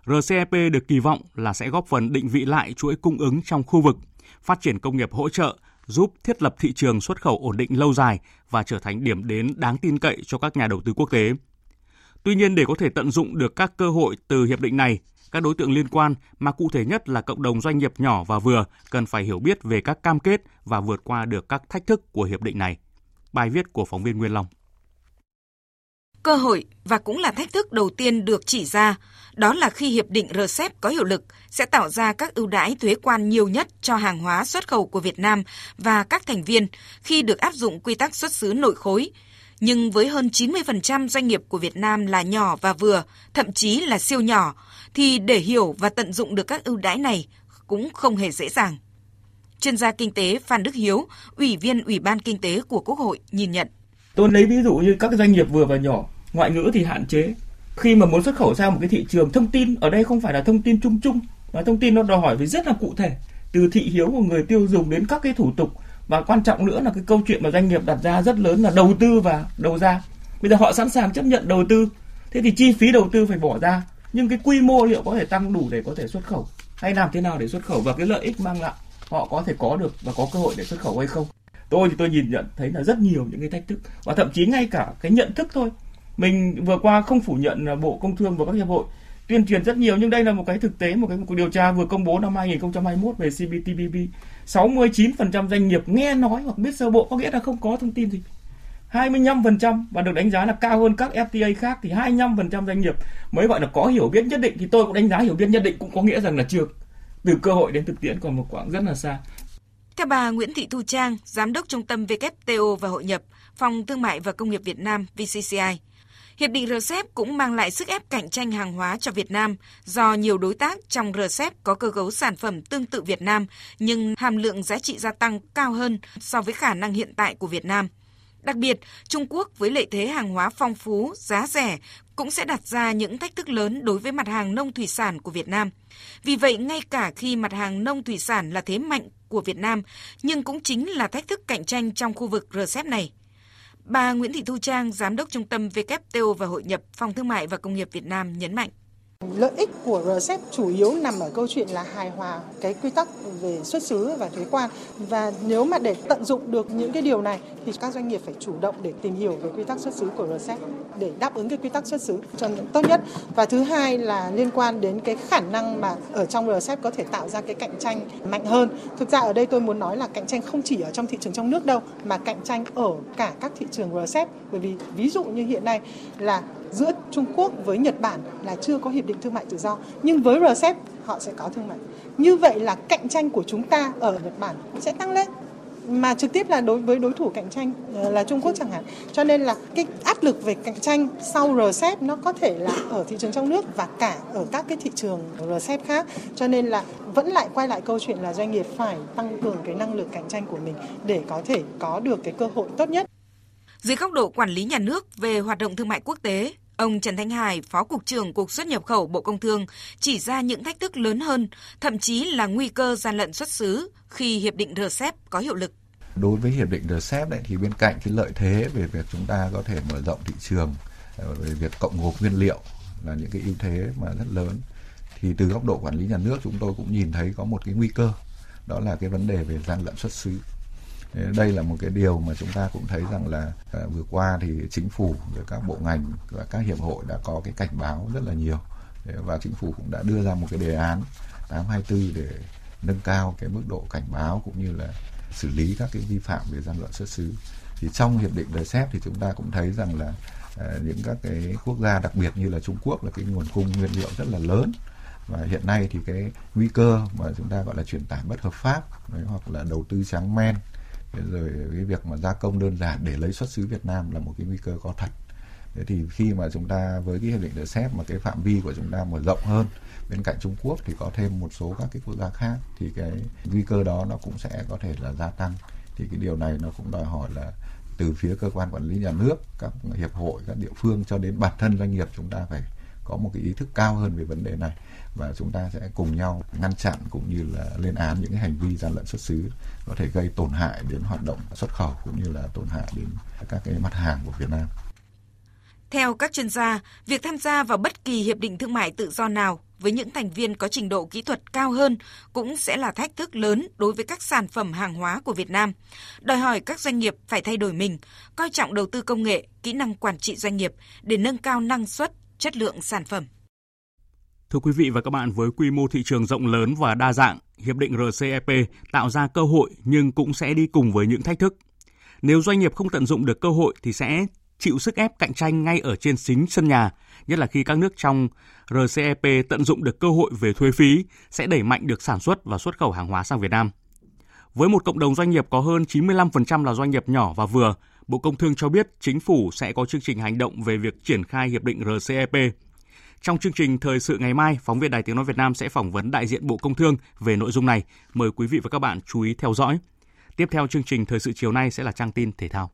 Speaker 1: RCEP được kỳ vọng là sẽ góp phần định vị lại chuỗi cung ứng trong khu vực, phát triển công nghiệp hỗ trợ, giúp thiết lập thị trường xuất khẩu ổn định lâu dài và trở thành điểm đến đáng tin cậy cho các nhà đầu tư quốc tế. Tuy nhiên để có thể tận dụng được các cơ hội từ hiệp định này, các đối tượng liên quan mà cụ thể nhất là cộng đồng doanh nghiệp nhỏ và vừa cần phải hiểu biết về các cam kết và vượt qua được các thách thức của hiệp định này. Bài viết của phóng viên Nguyên Long.
Speaker 32: Cơ hội và cũng là thách thức đầu tiên được chỉ ra, đó là khi hiệp định RCEP có hiệu lực sẽ tạo ra các ưu đãi thuế quan nhiều nhất cho hàng hóa xuất khẩu của Việt Nam và các thành viên khi được áp dụng quy tắc xuất xứ nội khối. Nhưng với hơn 90% doanh nghiệp của Việt Nam là nhỏ và vừa, thậm chí là siêu nhỏ, thì để hiểu và tận dụng được các ưu đãi này cũng không hề dễ dàng. Chuyên gia kinh tế Phan Đức Hiếu, Ủy viên Ủy ban Kinh tế của Quốc hội nhìn nhận.
Speaker 33: Tôi lấy ví dụ như các doanh nghiệp vừa và nhỏ, ngoại ngữ thì hạn chế. Khi mà muốn xuất khẩu sang một cái thị trường thông tin, ở đây không phải là thông tin chung chung, mà thông tin nó đòi hỏi về rất là cụ thể, từ thị hiếu của người tiêu dùng đến các cái thủ tục và quan trọng nữa là cái câu chuyện mà doanh nghiệp đặt ra rất lớn là đầu tư và đầu ra. Bây giờ họ sẵn sàng chấp nhận đầu tư, thế thì chi phí đầu tư phải bỏ ra, nhưng cái quy mô liệu có thể tăng đủ để có thể xuất khẩu hay làm thế nào để xuất khẩu và cái lợi ích mang lại họ có thể có được và có cơ hội để xuất khẩu hay không tôi thì tôi nhìn nhận thấy là rất nhiều những cái thách thức và thậm chí ngay cả cái nhận thức thôi. Mình vừa qua không phủ nhận là bộ công thương và các hiệp hội tuyên truyền rất nhiều, nhưng đây là một cái thực tế, một cái cuộc điều tra vừa công bố năm 2021 về CPTPP 69% doanh nghiệp nghe nói hoặc biết sơ bộ có nghĩa là không có thông tin gì. 25% và được đánh giá là cao hơn các FTA khác thì 25% doanh nghiệp mới gọi là có hiểu biết nhất định. Thì tôi cũng đánh giá hiểu biết nhất định cũng có nghĩa rằng là chưa. Từ cơ hội đến thực tiễn còn một quãng rất là xa.
Speaker 32: Theo bà Nguyễn Thị Thu Trang, Giám đốc Trung tâm WTO và Hội nhập, Phòng Thương mại và Công nghiệp Việt Nam VCCI, Hiệp định RCEP cũng mang lại sức ép cạnh tranh hàng hóa cho Việt Nam do nhiều đối tác trong RCEP có cơ cấu sản phẩm tương tự Việt Nam nhưng hàm lượng giá trị gia tăng cao hơn so với khả năng hiện tại của Việt Nam. Đặc biệt, Trung Quốc với lợi thế hàng hóa phong phú, giá rẻ cũng sẽ đặt ra những thách thức lớn đối với mặt hàng nông thủy sản của Việt Nam. Vì vậy, ngay cả khi mặt hàng nông thủy sản là thế mạnh của Việt Nam, nhưng cũng chính là thách thức cạnh tranh trong khu vực RCEP này. Bà Nguyễn Thị Thu Trang, Giám đốc Trung tâm WTO và Hội nhập Phòng Thương mại và Công nghiệp Việt Nam nhấn mạnh.
Speaker 16: Lợi ích của RCEP chủ yếu nằm ở câu chuyện là hài hòa cái quy tắc về xuất xứ và thuế quan. Và nếu mà để tận dụng được những cái điều này thì các doanh nghiệp phải chủ động để tìm hiểu về quy tắc xuất xứ của RCEP để đáp ứng cái quy tắc xuất xứ cho tốt nhất. Và thứ hai là liên quan đến cái khả năng mà ở trong RCEP có thể tạo ra cái cạnh tranh mạnh hơn. Thực ra ở đây tôi muốn nói là cạnh tranh không chỉ ở trong thị trường trong nước đâu, mà cạnh tranh ở cả các thị trường RCEP bởi vì ví dụ như hiện nay là giữa Trung Quốc với Nhật Bản là chưa có hiệp định thương mại tự do nhưng với RCEP họ sẽ có thương mại. Như vậy là cạnh tranh của chúng ta ở Nhật Bản sẽ tăng lên mà trực tiếp là đối với đối thủ cạnh tranh ờ, là Trung Quốc chẳng hạn. Cho nên là cái áp lực về cạnh tranh sau RCEP nó có thể là ở thị trường trong nước và cả ở các cái thị trường RCEP khác. Cho nên là vẫn lại quay lại câu chuyện là doanh nghiệp phải tăng cường cái năng lực cạnh tranh của mình để có thể có được cái cơ hội tốt nhất.
Speaker 32: Dưới góc độ quản lý nhà nước về hoạt động thương mại quốc tế, ông Trần Thanh Hải, Phó Cục trưởng Cục xuất nhập khẩu Bộ Công Thương, chỉ ra những thách thức lớn hơn, thậm chí là nguy cơ gian lận xuất xứ khi Hiệp định RCEP có hiệu lực.
Speaker 34: Đối với Hiệp định RCEP này thì bên cạnh cái lợi thế về việc chúng ta có thể mở rộng thị trường, à, về việc cộng gộp nguyên liệu là những cái ưu thế mà rất lớn, thì từ góc độ quản lý nhà nước chúng tôi cũng nhìn thấy có một cái nguy cơ, đó là cái vấn đề về gian lận xuất xứ Ờ, đây là một cái điều mà chúng ta cũng thấy rằng là à, vừa qua thì chính phủ rồi các bộ ngành và các hiệp hội đã có cái cảnh báo rất là nhiều. Ờ, và chính phủ cũng đã đưa ra một cái đề án 824 để nâng cao cái mức độ cảnh báo cũng như là xử lý các cái vi phạm về gian lận xuất xứ. Thì trong hiệp định RCEP thì chúng ta cũng thấy rằng là à, những các cái quốc gia đặc biệt như là Trung Quốc là cái nguồn cung nguyên liệu rất là lớn. Và hiện nay thì cái nguy cơ mà chúng ta gọi là chuyển tải bất hợp pháp hoặc là đầu tư trắng men rồi cái việc mà gia công đơn giản để lấy xuất xứ Việt Nam là một cái nguy cơ có thật. Thế thì khi mà chúng ta với cái hiệp định RCEP mà cái phạm vi của chúng ta mở rộng hơn, bên cạnh Trung Quốc thì có thêm một số các cái quốc gia khác, thì cái nguy cơ đó nó cũng sẽ có thể là gia tăng. Thì cái điều này nó cũng đòi hỏi là từ phía cơ quan quản lý nhà nước, các hiệp hội, các địa phương cho đến bản thân doanh nghiệp chúng ta phải có một cái ý thức cao hơn về vấn đề này và chúng ta sẽ cùng nhau ngăn chặn cũng như là lên án những cái hành vi gian lận xuất xứ có thể gây tổn hại đến hoạt động xuất khẩu cũng như là tổn hại đến các cái mặt hàng của Việt Nam.
Speaker 32: Theo các chuyên gia, việc tham gia vào bất kỳ hiệp định thương mại tự do nào với những thành viên có trình độ kỹ thuật cao hơn cũng sẽ là thách thức lớn đối với các sản phẩm hàng hóa của Việt Nam. Đòi hỏi các doanh nghiệp phải thay đổi mình, coi trọng đầu tư công nghệ, kỹ năng quản trị doanh nghiệp để nâng cao năng suất, chất lượng sản phẩm.
Speaker 1: Thưa quý vị và các bạn, với quy mô thị trường rộng lớn và đa dạng, hiệp định RCEP tạo ra cơ hội nhưng cũng sẽ đi cùng với những thách thức. Nếu doanh nghiệp không tận dụng được cơ hội thì sẽ chịu sức ép cạnh tranh ngay ở trên chính sân nhà, nhất là khi các nước trong RCEP tận dụng được cơ hội về thuế phí sẽ đẩy mạnh được sản xuất và xuất khẩu hàng hóa sang Việt Nam. Với một cộng đồng doanh nghiệp có hơn 95% là doanh nghiệp nhỏ và vừa, Bộ Công Thương cho biết chính phủ sẽ có chương trình hành động về việc triển khai hiệp định RCEP Trong chương trình Thời sự ngày mai, phóng viên Đài Tiếng Nói Việt Nam sẽ phỏng vấn đại diện Bộ Công Thương về nội dung này. Mời quý vị và các bạn chú ý theo dõi. Tiếp theo chương trình Thời sự chiều nay sẽ là trang tin thể thao.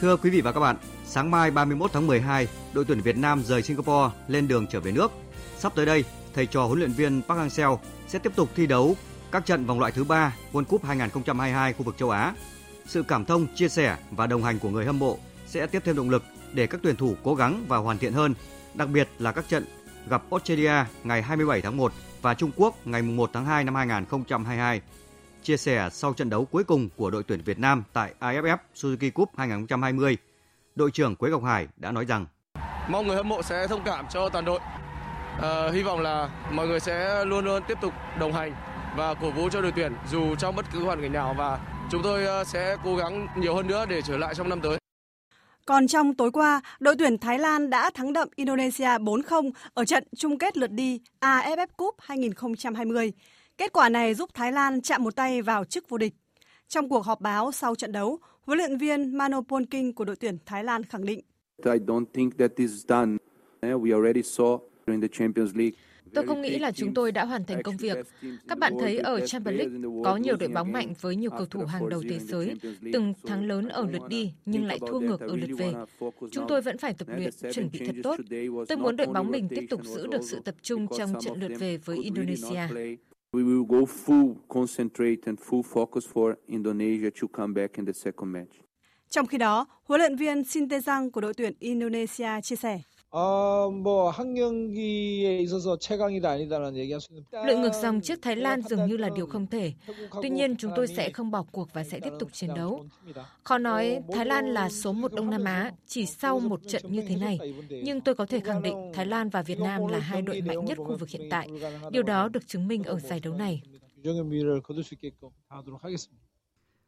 Speaker 35: Thưa quý vị và các bạn, sáng mai 31 tháng 12, đội tuyển Việt Nam rời Singapore lên đường trở về nước. Sắp tới đây, thầy trò huấn luyện viên Park Hang-seo sẽ tiếp tục thi đấu các trận vòng loại thứ ba World Cup 2022 khu vực châu Á. Sự cảm thông, chia sẻ và đồng hành của người hâm mộ sẽ tiếp thêm động lực để các tuyển thủ cố gắng và hoàn thiện hơn, đặc biệt là các trận gặp Australia ngày 27 tháng 1 và Trung Quốc ngày 1 tháng 2 năm 2022. Chia sẻ sau trận đấu cuối cùng của đội tuyển Việt Nam tại AFF Suzuki Cup 2020, đội trưởng Quế Ngọc Hải đã nói rằng
Speaker 36: Mong người hâm mộ sẽ thông cảm cho toàn đội. À, hy vọng là mọi người sẽ luôn luôn tiếp tục đồng hành và cổ vũ cho đội tuyển dù trong bất cứ hoàn cảnh nào và chúng tôi ờ, sẽ cố gắng nhiều hơn nữa để trở lại trong năm tới.
Speaker 37: Còn trong tối qua, đội tuyển Thái Lan đã thắng đậm Indonesia 4-0 ở trận chung kết lượt đi AFF Cup 2020. Kết quả này giúp Thái Lan chạm một tay vào chức vô địch. Trong cuộc họp báo sau trận đấu, huấn luyện viên Mano Polking của đội tuyển Thái Lan khẳng định. I don't think that is done. We already saw
Speaker 38: during the Champions League Tôi không nghĩ là chúng tôi đã hoàn thành công việc. Các bạn thấy ở Champions League có nhiều đội bóng mạnh với nhiều cầu thủ hàng đầu thế giới, từng thắng lớn ở lượt đi nhưng lại thua ngược ở lượt về. Chúng tôi vẫn phải tập luyện, chuẩn bị thật tốt. Tôi muốn đội bóng mình tiếp tục giữ được sự tập trung trong trận lượt về với Indonesia. We will go full concentrate and full focus for Indonesia to come back in the second match.
Speaker 37: Trong khi đó, huấn luyện viên Sinteyang của đội tuyển Indonesia chia sẻ.
Speaker 38: Lội ngược dòng trước Thái Lan dường như là điều không thể. Tuy nhiên, chúng tôi sẽ không bỏ cuộc và sẽ tiếp tục chiến đấu. Khó nói Thái Lan là số một Đông Nam Á chỉ sau một trận như thế này. Nhưng tôi có thể khẳng định Thái Lan và Việt Nam là hai đội mạnh nhất khu vực hiện tại. Điều đó được chứng minh ở giải đấu này.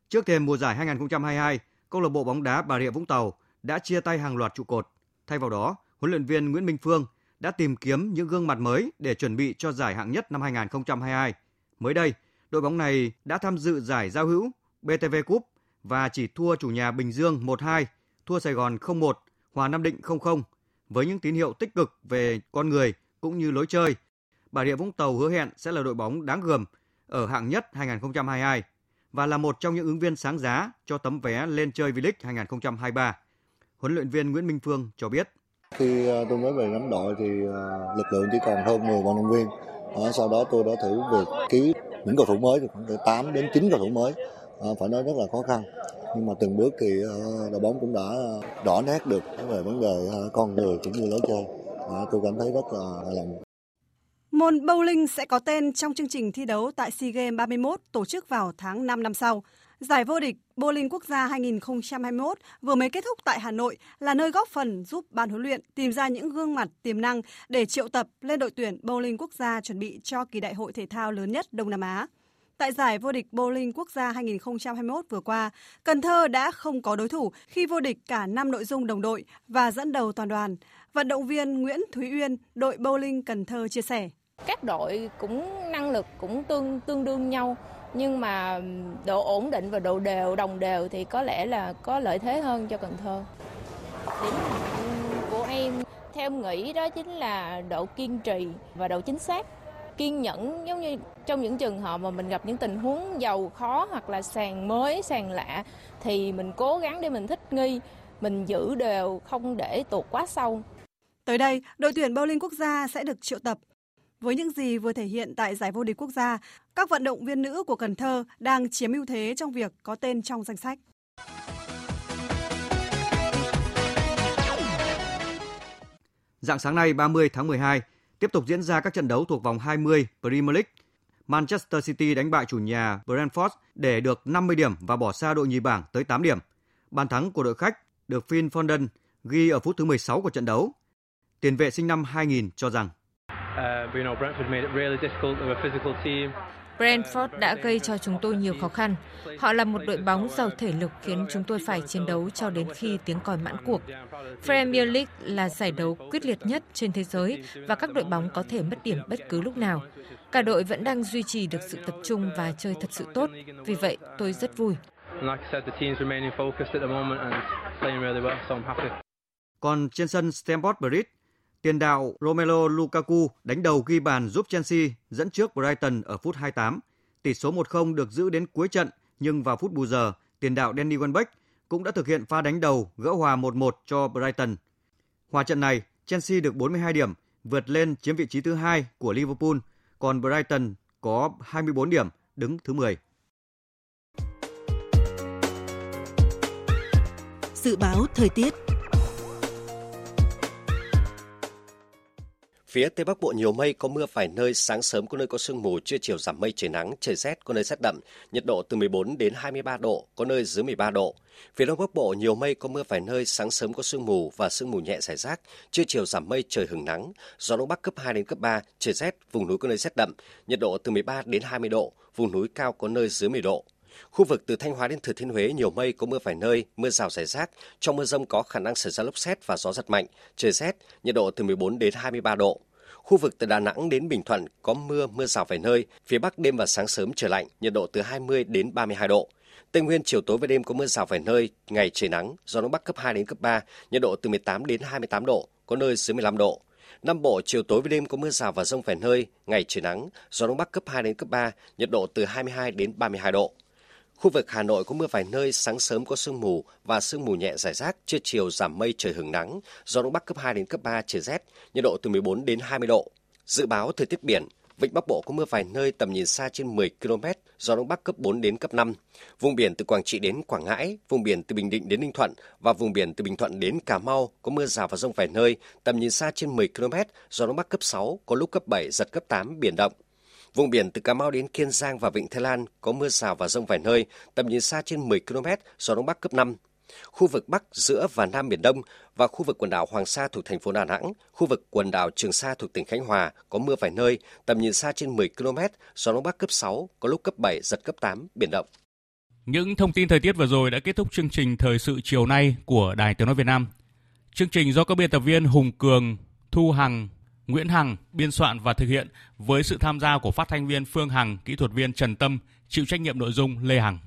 Speaker 35: Trước thềm mùa giải 2022, câu lạc bộ bóng đá Bà Rịa Vũng Tàu đã chia tay hàng loạt trụ cột. Thay vào đó, huấn luyện viên Nguyễn Minh Phương đã tìm kiếm những gương mặt mới để chuẩn bị cho giải hạng nhất năm 2022. Mới đây, đội bóng này đã tham dự giải giao hữu BTV Cup và chỉ thua chủ nhà Bình Dương 1-2, thua Sài Gòn 0-1, hòa Nam Định 0-0. Với những tín hiệu tích cực về con người cũng như lối chơi, Bà Rịa Vũng Tàu hứa hẹn sẽ là đội bóng đáng gờm ở hạng nhất 2022 và là một trong những ứng viên sáng giá cho tấm vé lên chơi V-League 2023. Huấn luyện viên Nguyễn Minh Phương cho biết.
Speaker 39: Khi ờ, tôi mới về nắm đội thì ờ, lực lượng chỉ còn hơn 10 vận động viên. Ờ, sau đó tôi đã thử việc ký những cầu thủ mới thì khoảng từ 8 đến 9 cầu thủ mới. Phải nói rất là khó khăn. Nhưng mà từng bước thì đội bóng cũng đã rõ nét được về vấn đề con người cũng như lối chơi. Tôi cảm thấy rất là hài lòng.
Speaker 37: Môn bowling sẽ có tên trong chương trình thi đấu tại SEA Games 31 tổ chức vào tháng 5 năm sau. Giải vô địch Bowling Quốc gia 2021 vừa mới kết thúc tại Hà Nội là nơi góp phần giúp ban huấn luyện tìm ra những gương mặt tiềm năng để triệu tập lên đội tuyển bowling quốc gia chuẩn bị cho kỳ đại hội thể thao lớn nhất Đông Nam Á. Tại giải vô địch bowling quốc gia 2021 vừa qua, Cần Thơ đã không có đối thủ khi vô địch cả 5 nội dung đồng đội và dẫn đầu toàn đoàn. Vận động viên Nguyễn Thúy Uyên, đội bowling Cần Thơ chia sẻ.
Speaker 40: Các đội cũng năng lực cũng tương tương đương nhau nhưng mà độ ổn định và độ đều đồng đều thì có lẽ là có lợi thế hơn cho Cần Thơ. Điểm của em. Theo em nghĩ đó chính là độ kiên trì và độ chính xác. Kiên nhẫn giống như trong những trường hợp mà mình gặp những tình huống giàu khó hoặc là sàn mới sàn lạ thì mình cố gắng để mình thích nghi mình giữ đều không để tuột quá sâu.
Speaker 37: Tới đây, đội tuyển bowling quốc gia sẽ được triệu tập với những gì vừa thể hiện tại giải vô địch quốc gia, các vận động viên nữ của Cần Thơ đang chiếm ưu thế trong việc có tên trong danh sách.
Speaker 35: Dạng sáng nay 30 tháng 12, tiếp tục diễn ra các trận đấu thuộc vòng 20 Premier League. Manchester City đánh bại chủ nhà Brentford để được 50 điểm và bỏ xa đội nhì bảng tới 8 điểm. Bàn thắng của đội khách được Phil Foden ghi ở phút thứ 16 của trận đấu. Tiền vệ sinh năm 2000 cho rằng
Speaker 38: Brentford đã gây cho chúng tôi nhiều khó khăn. Họ là một đội bóng giàu thể lực khiến chúng tôi phải chiến đấu cho đến khi tiếng còi mãn cuộc. Premier League là giải đấu quyết liệt nhất trên thế giới và các đội bóng có thể mất điểm bất cứ lúc nào. Cả đội vẫn đang duy trì được sự tập trung và chơi thật sự tốt. Vì vậy, tôi rất vui.
Speaker 35: Còn trên sân Stamford Bridge, tiền đạo Romelu Lukaku đánh đầu ghi bàn giúp Chelsea dẫn trước Brighton ở phút 28. Tỷ số 1-0 được giữ đến cuối trận, nhưng vào phút bù giờ, tiền đạo Danny Welbeck cũng đã thực hiện pha đánh đầu gỡ hòa 1-1 cho Brighton. Hòa trận này, Chelsea được 42 điểm, vượt lên chiếm vị trí thứ hai của Liverpool, còn Brighton có 24 điểm, đứng thứ 10.
Speaker 41: Dự báo thời tiết
Speaker 23: Phía Tây Bắc Bộ nhiều mây, có mưa vài nơi, sáng sớm có nơi có sương mù, trưa chiều giảm mây trời nắng, trời rét, có nơi rét đậm, nhiệt độ từ 14 đến 23 độ, có nơi dưới 13 độ. Phía Đông Bắc Bộ nhiều mây, có mưa vài nơi, sáng sớm có sương mù và sương mù nhẹ rải rác, trưa chiều giảm mây, trời hứng nắng, gió Đông Bắc cấp 2 đến cấp 3, trời rét, vùng núi có nơi rét đậm, nhiệt độ từ 13 đến 20 độ, vùng núi cao có nơi dưới 10 độ. Khu vực từ Thanh Hóa đến Thừa Thiên Huế nhiều mây có mưa vài nơi, mưa rào rải rác. Trong mưa rông có khả năng xảy ra lốc xét và gió giật mạnh, trời rét, nhiệt độ từ 14 đến 23 độ. Khu vực từ Đà Nẵng đến Bình Thuận có mưa, mưa rào vài nơi. Phía Bắc đêm và sáng sớm trời lạnh, nhiệt độ từ 20 đến 32 độ. Tây Nguyên chiều tối và đêm có mưa rào vài nơi, ngày trời nắng, gió đông bắc cấp 2 đến cấp 3, nhiệt độ từ 18 đến 28 độ, có nơi dưới 15 độ. Nam Bộ chiều tối và đêm có mưa rào và rông vài nơi, ngày trời nắng, gió đông bắc cấp 2 đến cấp 3, nhiệt độ từ 22 đến 32 độ. Khu vực Hà Nội có mưa vài nơi, sáng sớm có sương mù và sương mù nhẹ rải rác, trưa chiều giảm mây trời hứng nắng, gió đông bắc cấp 2 đến cấp 3 trời rét, nhiệt độ từ 14 đến 20 độ. Dự báo thời tiết biển, Vịnh Bắc Bộ có mưa vài nơi tầm nhìn xa trên 10 km, gió đông bắc cấp 4 đến cấp 5. Vùng biển từ Quảng Trị đến Quảng Ngãi, vùng biển từ Bình Định đến Ninh Thuận và vùng biển từ Bình Thuận đến Cà Mau có mưa rào và rông vài nơi, tầm nhìn xa trên 10 km, gió đông bắc cấp 6, có lúc cấp 7, giật cấp 8, biển động. Vùng biển từ Cà Mau đến Kiên Giang và Vịnh Thái Lan có mưa rào và rông vài nơi, tầm nhìn xa trên 10 km, gió đông bắc cấp 5. Khu vực Bắc, giữa và Nam Biển Đông và khu vực quần đảo Hoàng Sa thuộc thành phố Đà Nẵng, khu vực quần đảo Trường Sa thuộc tỉnh Khánh Hòa có mưa vài nơi, tầm nhìn xa trên 10 km, gió đông bắc cấp 6, có lúc cấp 7, giật cấp 8, biển động.
Speaker 1: Những thông tin thời tiết vừa rồi đã kết thúc chương trình thời sự chiều nay của Đài Tiếng nói Việt Nam. Chương trình do các biên tập viên Hùng Cường, Thu Hằng, Nguyễn Hằng biên soạn và thực hiện với sự tham gia của phát thanh viên Phương Hằng, kỹ thuật viên Trần Tâm, chịu trách nhiệm nội dung Lê Hằng.